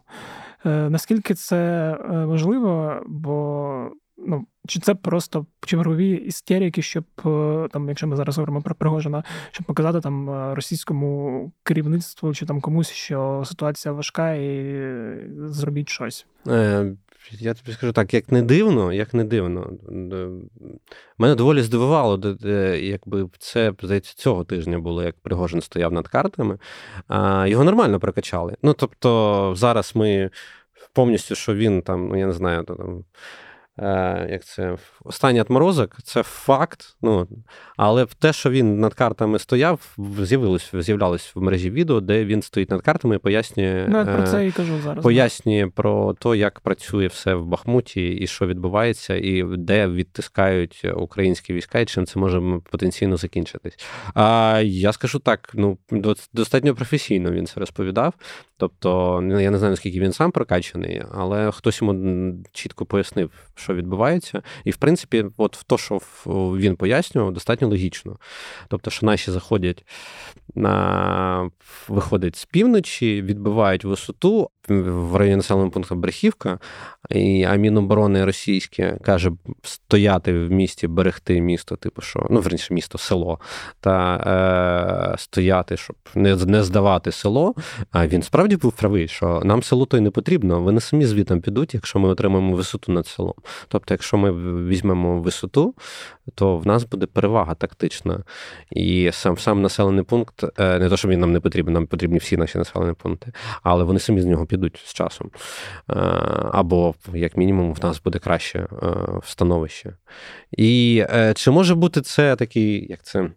Наскільки це важливо, бо ну, чи це просто чергові істерики, щоб е, там, якщо ми зараз говоримо про Пригожина, щоб показати там е, російському керівництву чи там комусь, що ситуація важка, і е, зробіть щось? Я тобі скажу так, як не дивно, як не дивно. Мене доволі здивувало, якби це здається, цього тижня було, як Пригожин стояв над картами. Його нормально прокачали. Ну тобто, зараз ми повністю, що він там, ну я не знаю, там. Е, як це останній отморозок, це факт. Ну, Але те, що він над картами стояв, з'явилось, з'являлось в мережі відео, де він стоїть над картами і пояснює ну, про це і кажу зараз. Пояснює про те, як працює все в Бахмуті, і що відбувається, і де відтискають українські війська, і чим це може потенційно закінчитись. А я скажу так: ну достатньо професійно він це розповідав. Тобто, ну, я не знаю, наскільки він сам прокачаний, але хтось йому чітко пояснив що відбувається. І, в принципі, от в то, що він пояснював, достатньо логічно. Тобто, що наші заходять на виходять з півночі, відбивають висоту в районі населеного пункту Брехівка, і а Міноборони російське каже стояти в місті, берегти місто, типу, що ну верніше місто, село, та е, стояти, щоб не не здавати село. А він справді був правий, що нам село то й не потрібно. Вони самі звітом підуть, якщо ми отримаємо висоту над селом. Тобто, якщо ми візьмемо висоту, то в нас буде перевага тактична. І сам сам населений пункт, е, не то, що він нам не потрібен, нам потрібні всі наші населені пункти, але вони самі з нього підуть з часом. Е, або, як мінімум, в нас буде краще е, становище. І чи може бути це такий, як це?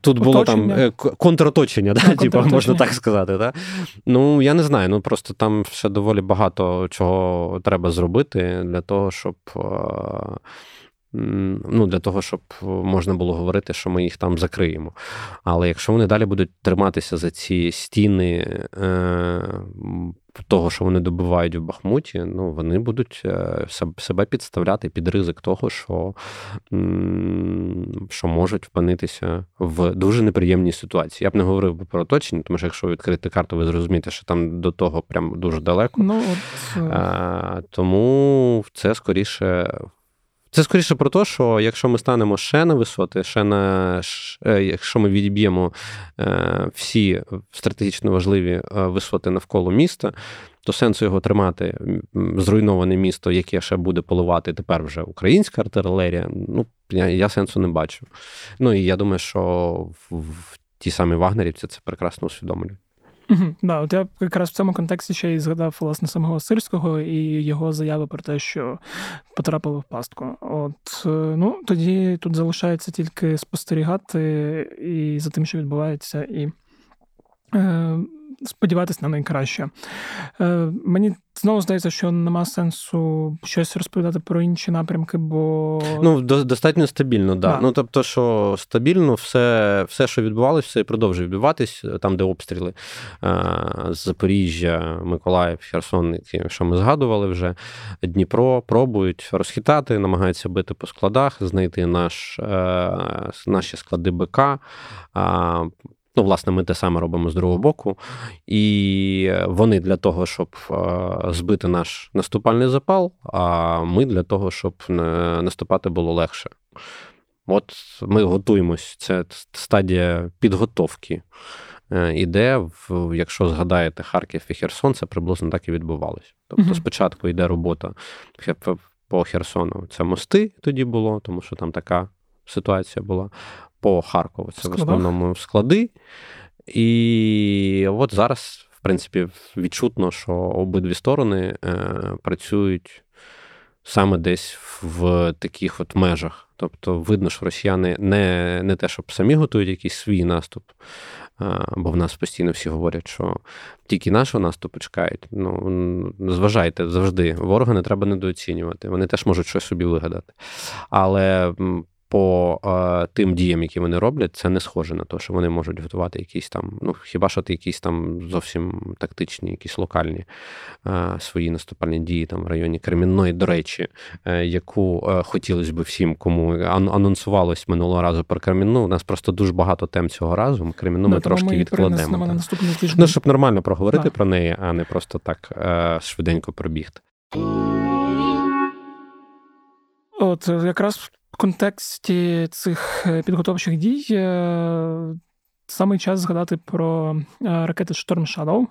Тут було там е, контраточення, да? типу, можна так сказати. Да? Ну, я не знаю. Ну просто там ще доволі багато чого треба зробити для того, щоб. Ну, Для того, щоб можна було говорити, що ми їх там закриємо. Але якщо вони далі будуть триматися за ці стіни е, того, що вони добувають в Бахмуті, ну вони будуть е, себе підставляти під ризик того, що що можуть впинитися в дуже неприємній ситуації. Я б не говорив про оточення, тому що якщо відкрити карту, ви зрозумієте, що там до того прям дуже далеко. Ну, от... а, Тому це скоріше це скоріше про те, що якщо ми станемо ще на висоти, ще на е, якщо ми відіб'ємо е, всі стратегічно важливі е, висоти навколо міста, то сенсу його тримати зруйноване місто, яке ще буде поливати тепер вже українська артилерія. Ну я, я сенсу не бачу. Ну і я думаю, що в, в ті самі вагнерівці це прекрасно усвідомлюють. Угу, да, от я якраз в цьому контексті ще й згадав власне самого Сирського і його заяви про те, що потрапили в пастку. От е, ну тоді тут залишається тільки спостерігати і за тим, що відбувається, і е, сподіватися на найкраще. Е, Мені знову здається, що нема сенсу щось розповідати про інші напрямки, бо ну достатньо стабільно, да. да. Ну тобто, що стабільно все, все, що відбувалося, все і продовжує відбуватись там, де обстріли з Запоріжжя, Миколаїв, Херсон, що ми згадували вже. Дніпро пробують розхитати, намагаються бити по складах, знайти наш, е, наші склади БК. Ну, власне, ми те саме робимо з другого боку. І вони для того, щоб збити наш наступальний запал, а ми для того, щоб наступати було легше. От ми готуємось. Це стадія підготовки. Е, іде, якщо згадаєте Харків і Херсон, це приблизно так і відбувалося. Тобто, спочатку йде робота по Херсону. Це мости тоді було, тому що там така ситуація була по Харкову. Це Складах. в основному склади. І от зараз, в принципі, відчутно, що обидві сторони е, працюють саме десь в таких от межах. Тобто, видно, що росіяни не не те, щоб самі готують якийсь свій наступ, Бо в нас постійно всі говорять, що тільки нашого наступу чекають. Ну, зважайте завжди, ворога не треба недооцінювати. Вони теж можуть щось собі вигадати. Але по е, тим діям, які вони роблять, це не схоже на те, що вони можуть готувати якісь там, ну хіба що ти якісь там зовсім тактичні, якісь локальні е, свої наступальні дії там в районі Кремінної, до речі, е, яку е, хотілося б всім, кому анонсувалось минулого разу про Кремінну. У нас просто дуже багато тем цього разу. Кремінну ми трошки ми відкладемо. На ну, щоб нормально проговорити да. про неї, а не просто так е, швиденько пробігти. От якраз контексті цих е, підготовчих дій е, саме час згадати про е, ракети Storm Shadow.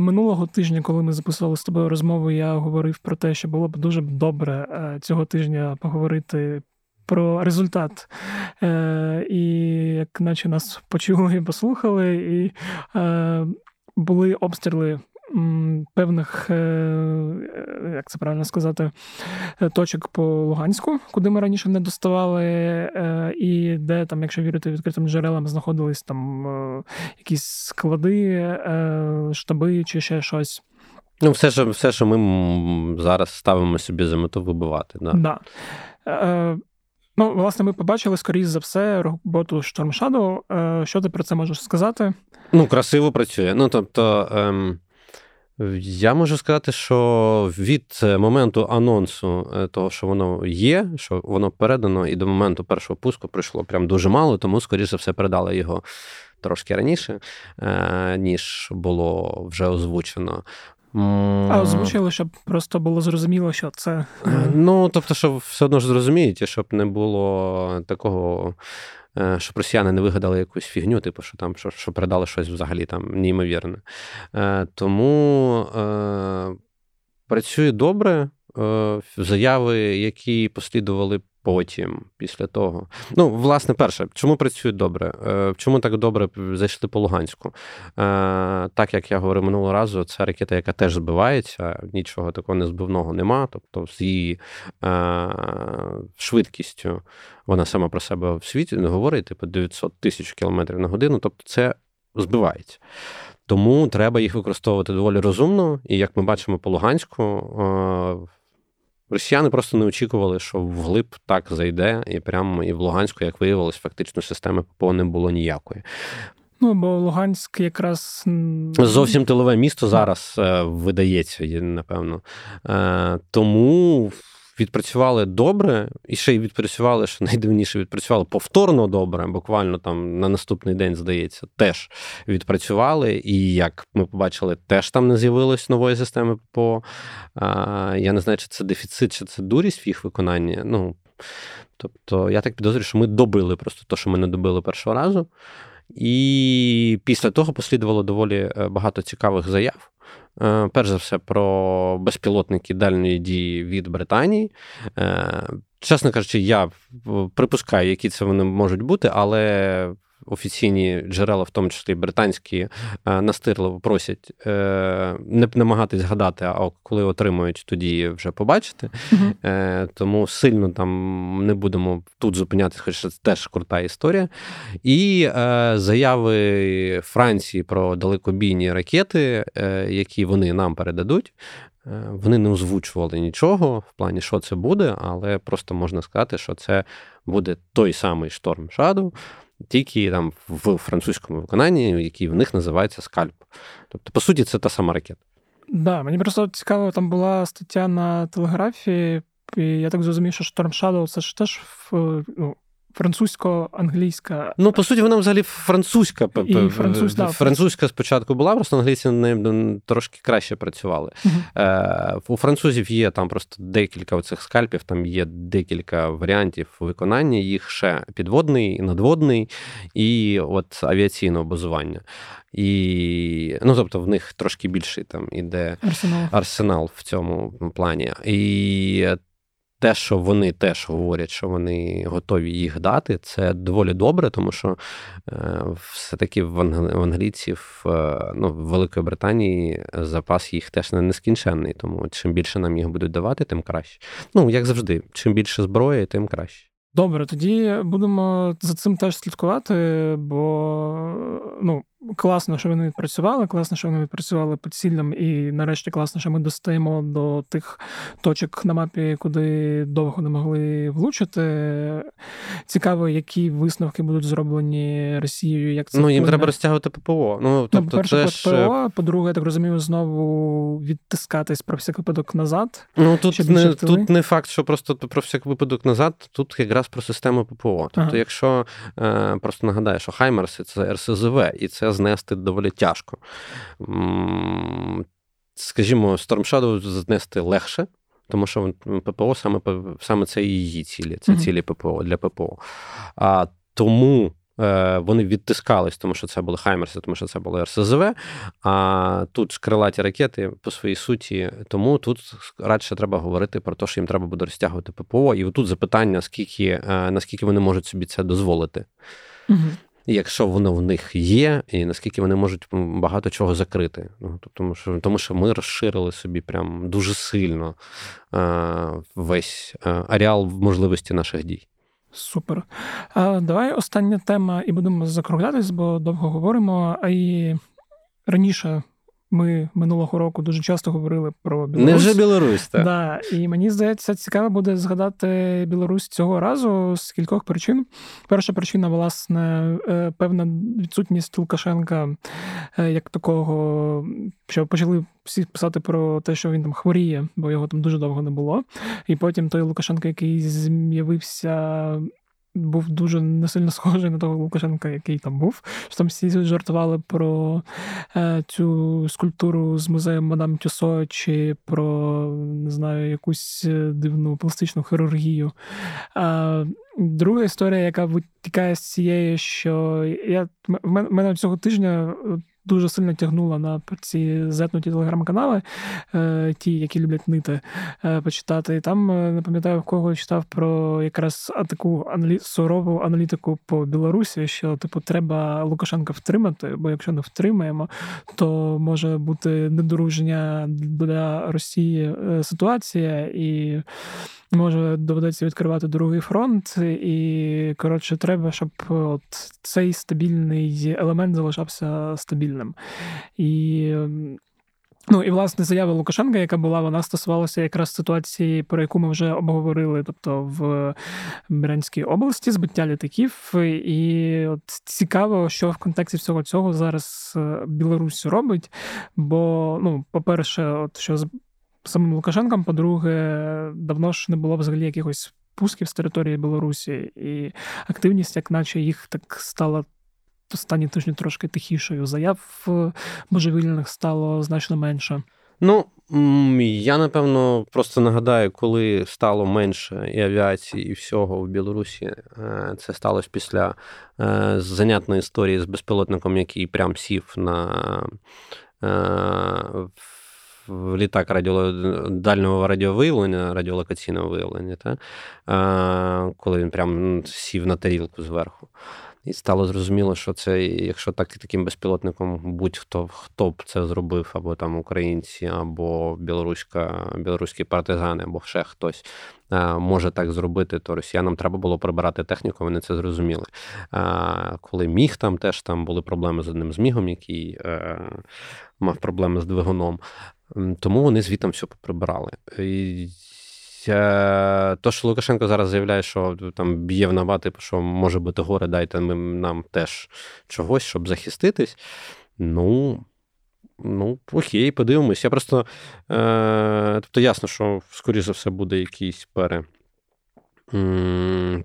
Минулого тижня, коли ми записували з тобою розмову, я говорив про те, що було б дуже добре цього тижня поговорити. Про результат, і як наче нас почули і послухали, і були обстріли певних, е, е, як це правильно сказати, е, точок по Луганську, куди ми раніше не доставали, і де там, якщо вірити відкритим джерелам, знаходились там якісь склади, штаби чи ще щось. Ну, все, що все, що ми зараз ставимо собі за мету вибивати. Да. Да. Е, Ну, власне, ми побачили, скоріш за все, роботу Storm Shadow. Що ти про це можеш сказати? Ну, красиво працює. Ну, тобто, ем, я можу сказати, що від е, моменту анонсу е, того, що воно є, що воно передано, і до моменту першого пуску пройшло прям дуже мало, тому, скоріше за все, передали його трошки раніше, е, ніж було вже озвучено. А озвучили, щоб просто було зрозуміло, що це. Ну, тобто, щоб все одно ж зрозумієте, щоб не було такого Е, щоб росіяни не вигадали якусь фігню, типу, що там що, що передали щось взагалі там неймовірне. Е, тому е, працює добре. Заяви, які послідували потім, після того. Ну, власне, перше, чому працюють добре? Е, чому так добре зайшли по Луганську? Е, так як я говорив минулого разу, це ракета, яка теж збивається, нічого такого незбивного нема. Тобто, з її е, швидкістю вона сама про себе в світі не говорить, типу 900 тисяч кілометрів на годину. Тобто, це збивається. Тому треба їх використовувати доволі розумно. І як ми бачимо по Луганську, Росіяни просто не очікували, що вглиб так зайде, і прямо і в Луганську, як виявилось, фактично системи ППО не було ніякої. Ну, бо Луганськ якраз зовсім тилове місто зараз е, видається, напевно. Е, тому відпрацювали добре, і ще й відпрацювали, що найдивніше відпрацювали повторно добре, буквально там на наступний день, здається, теж відпрацювали. І як ми побачили, теж там не з'явилось нової системи ППО. Я не знаю, чи це дефіцит, чи це дурість в їх виконанні. Ну, Тобто, я так підозрюю, що ми добили просто те, що ми не добили першого разу. І після того послідувало доволі е, багато цікавих заяв. Е, перш за все, про безпілотники дальньої дії від Британії. Е, чесно кажучи, я припускаю, які це вони можуть бути, але офіційні джерела, в тому числі британські, е, настирливо просять е, не намагатись згадати, а коли отримують, тоді вже побачити. Угу. Тому сильно там не будемо тут зупинятися, хоч це теж крута історія. І заяви Франції про далекобійні ракети, які вони нам передадуть. Вони не озвучували нічого в плані, що це буде, але просто можна сказати, що це буде той самий шторм Shadow, тільки там в французькому виконанні, який в них називається скальп. Тобто, по суті, це та сама ракета. Да, мені просто цікаво, там була стаття на телеграфії, і я так зрозумів, що Storm Shadow це ж теж ну, французько-англійська. Ну, по суті, вона взагалі французька. І француз, да, Французька спочатку була, просто англійці не трошки краще працювали. Uh-huh. Е, У французів є там просто декілька оцих скальпів, там є декілька варіантів виконання, їх ще підводний, надводний і от авіаційного базування. І, ну, тобто, в них трошки більший там іде арсенал, арсенал в цьому плані. І те, що вони теж говорять, що вони готові їх дати, це доволі добре, тому що е, все-таки в англійців, е, ну, в Великої Британії запас їх теж не нескінченний. Тому чим більше нам їх будуть давати, тим краще. Ну, як завжди, чим більше зброї, тим краще. Добре, тоді будемо за цим теж слідкувати, бо ну, класно, що вони відпрацювали, класно, що вони відпрацювали по цілям, і нарешті класно, що ми достаємо до тих точок на мапі, куди довго не могли влучити. Цікаво, які висновки будуть зроблені Росією. Як це ну їм треба розтягувати ППО. Ну, ну тобто, по-перше, це ППО, ж... по-друге, я так розумію, знову відтискатись про всяк випадок назад. Ну тут не тут не факт, що просто про всяк випадок назад, тут якраз про систему ППО. Тобто, ага. якщо е, просто нагадаю, що Хаймерси це РСЗВ, і це знести доволі тяжко. Скажімо, Storm Shadow знести легше. Тому що ППО саме саме це її цілі, це mm-hmm. цілі ППО для ППО. А тому е, вони відтискались, тому що це були Хаймерси, тому що це були РСЗВ. А тут крилаті ракети по своїй суті, тому тут радше треба говорити про те, що їм треба буде розтягувати ППО. І тут запитання, скільки, е, наскільки вони можуть собі це дозволити. Mm-hmm якщо воно в них є, і наскільки вони можуть багато чого закрити. Ну, Тому що тому що ми розширили собі прям дуже сильно е, весь е, ареал можливості наших дій. Супер. А, Давай остання тема, і будемо закруглятись, бо довго говоримо. А і раніше ми минулого року дуже часто говорили про Білорусь. Невже Білорусь, так? Да, І мені здається, цікаво буде згадати Білорусь цього разу з кількох причин. Перша причина, власне, е, певна відсутність Лукашенка е, як такого, що почали всі писати про те, що він там хворіє, бо його там дуже довго не було. І потім той Лукашенко, який з'явився був дуже не сильно схожий на того Лукашенка, який там був. Що Там всі жартували про е, цю скульптуру з музеєм Мадам Тюсо, чи про не знаю, якусь е, дивну пластичну хірургію. Е, друга історія, яка витікає з цієї, що я в мене цього тижня дуже сильно тягнула на ці зетнуті телеграм-канали, е, ті, які люблять нити, е, почитати. І там е, не пам'ятаю, в кого читав про якраз таку аналі... сурову аналітику по Білорусі, що типу треба Лукашенка втримати, бо якщо не втримаємо, то може бути недоружня для Росії ситуація і може доведеться відкривати другий фронт, і коротше, треба, щоб от цей стабільний елемент залишався стабільним. І Ну і власне заява Лукашенка, яка була, вона стосувалася якраз ситуації, про яку ми вже обговорили, тобто в Брянській області збиття літаків. І от цікаво, що в контексті всього цього зараз е, Білорусь робить. Бо, ну, по-перше, от що самим Лукашенком. По-друге, давно ж не було взагалі якихось пусків з території Білорусі, і активність, як наче їх так стала. Останні тижні трошки тихішою. Заяв божевільних стало значно менше. Ну, я напевно просто нагадаю, коли стало менше і авіації, і всього в Білорусі, е, це сталося після е, занятної історії з безпілотником, який прям сів на е, літак радіо... дальнього радіовиявлення, радіолокаційного виявлення, та? коли він прям сів на тарілку зверху. І стало зрозуміло, що це, якщо так таким безпілотником будь-хто хто б це зробив, або там українці, або білоруська, білоруські партизани, або ще хтось може так зробити, то росіянам треба було прибирати техніку, вони це зрозуміли. Коли міг там теж там були проблеми з одним змігом, який е, мав проблеми з двигуном. Тому вони звітом все поприбирали. І то, що Лукашенко зараз заявляє, що там б'є в набати, типу, що може бути горе, дайте нам теж чогось, щоб захиститись. Ну, ну, окей, подивимось. Я просто. Е, Тобто, ясно, що, скоріше за все, буде якийсь пере,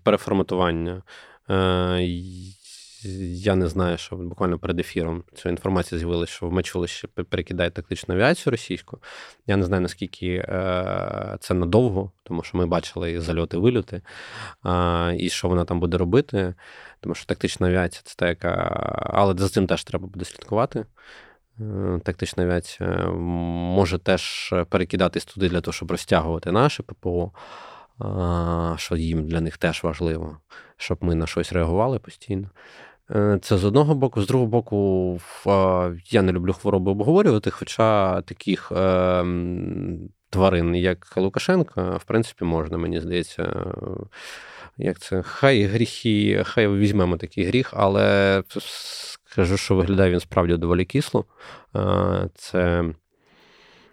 переформатування. Е, я не знаю, що буквально перед ефіром ця інформація з'явилася, що в Мачулищі перекидає тактичну авіацію російську. Я не знаю, наскільки е, це надовго, тому що ми бачили зальоти вильоти, і що вона там буде робити. Тому що тактична авіація це та, яка. Але за цим теж треба буде слідкувати. Е, тактична авіація може теж перекидатись туди для того, щоб розтягувати наше ППО, що їм для них теж важливо, щоб ми на щось реагували постійно. Е, це з одного боку, з другого боку, я не люблю хвороби обговорювати, хоча таких е, тварин, як Лукашенка, в принципі, можна, мені здається. Як це? Хай гріхи, хай візьмемо такий гріх, але скажу, що виглядає він справді доволі кисло. Це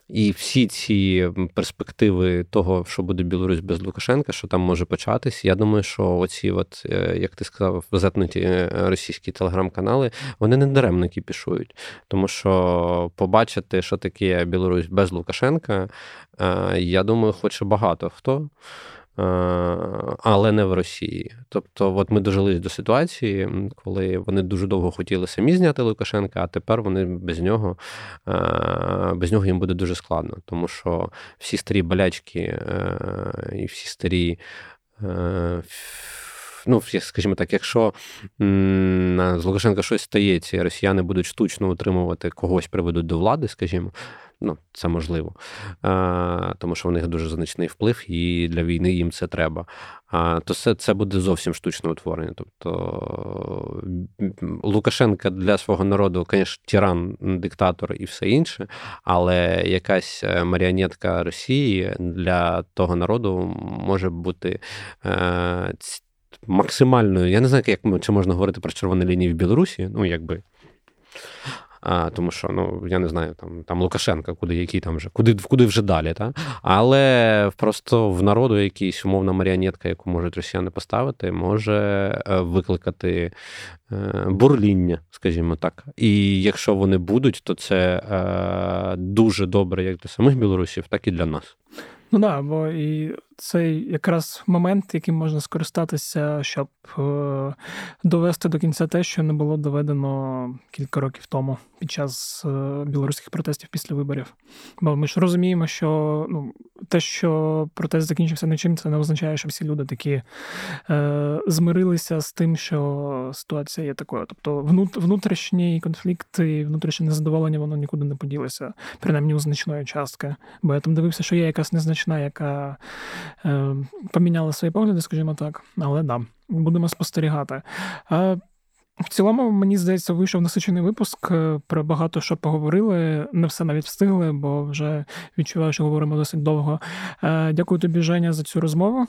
і всі ці перспективи того, що буде Білорусь без Лукашенка, що там може початись, я думаю, що оці, от, е, як ти сказав, затнуті е, російські телеграм-канали, вони не даремно кіпішують. Тому що побачити, що таке Білорусь без Лукашенка, е, я думаю, хоче багато хто. Е, але не в Росії. Тобто, от ми дожились до ситуації, коли вони дуже довго хотіли самі зняти Лукашенка, а тепер вони без нього е, без нього їм буде дуже складно, тому що всі старі болячки е, і всі старі. Ну, скажімо так, якщо з Лукашенка щось стається, і росіяни будуть штучно утримувати когось, приведуть до влади, скажімо, Ну, це можливо, а, тому що в них дуже значний вплив, і для війни їм це треба. А, То це це буде зовсім штучне утворення. Тобто Лукашенка для свого народу, звісно, тиран, диктатор і все інше, але якась е, маріонетка Росії для того народу може бути. Е, Максимальною, я не знаю, як чи можна говорити про червоні лінії в Білорусі, ну якби а, Тому що ну я не знаю, там там Лукашенка, куди який там вже, куди куди вже далі. Та? Але просто в народу якийсь умовна маріонетка, яку можуть росіяни поставити, може е, викликати е, бурління, скажімо так. І якщо вони будуть, то це е, дуже добре як для самих білорусів, так і для нас. Ну да, бо і цей якраз момент, яким можна скористатися, щоб е, довести до кінця те, що не було доведено кілька років тому під час е, білоруських протестів після виборів. Бо ми ж розуміємо, що ну, те, що протест закінчився нічим, це не означає, що всі люди такі е, змирилися з тим, що ситуація є такою. Тобто внутрішній конфлікт і внутрішнє незадоволення, воно нікуди не поділося, принаймні у значної частки. Бо я там дивився, що є якась незначна, яка е, поміняла свої погляди, скажімо так. Але да, будемо спостерігати. В цілому, мені здається, вийшов насичений випуск. Е, про багато що поговорили. Не все навіть встигли, бо вже відчуваю, що говоримо досить довго. Е, дякую тобі, Женя, за цю розмову.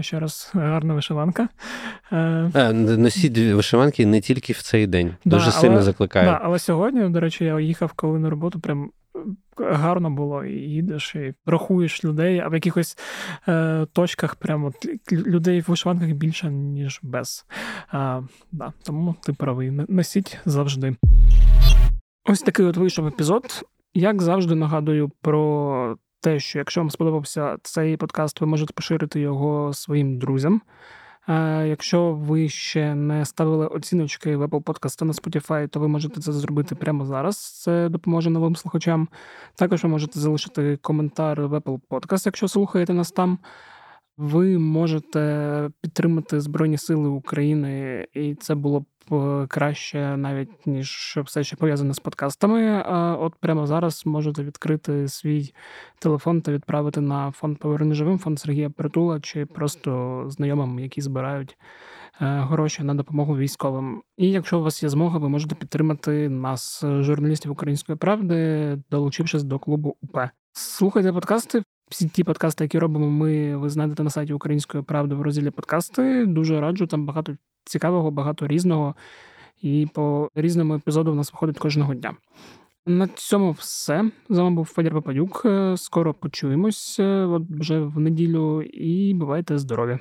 Ще раз гарна вишиванка. Носіть вишиванки не тільки в цей день. Дуже да, сильно але, закликаю. Да, але сьогодні, до речі, я їхав коли на роботу, прям гарно було, і їдеш, і рахуєш людей, а в якихось е, точках прямо людей в вишиванках більше, ніж без. А, да, Тому ти правий. Носіть завжди. Ось такий от вийшов епізод. Як завжди нагадую про те, що якщо вам сподобався цей подкаст, ви можете поширити його своїм друзям. Якщо ви ще не ставили оціночки в Apple Podcast та на Spotify, то ви можете це зробити прямо зараз. Це допоможе новим слухачам. Також ви можете залишити коментар в Apple Podcast, якщо слухаєте нас там. Ви можете підтримати Збройні Сили України, і це було б краще, навіть ніж все, що пов'язане з подкастами. От прямо зараз можете відкрити свій телефон та відправити на фонд «Поверни живим, фонд Сергія Притула чи просто знайомим, які збирають е, гроші на допомогу військовим. І якщо у вас є змога, ви можете підтримати нас, журналістів Української правди, долучившись до клубу УП. Слухайте подкасти. Всі ті подкасти, які робимо, ми ви знайдете на сайті Української правди в розділі подкасти. Дуже раджу, там багато цікавого, багато різного. І по різному епізоду в нас виходить кожного дня. На цьому все. З вами був Федір Пападюк. Скоро почуємось от вже в неділю і бувайте здорові!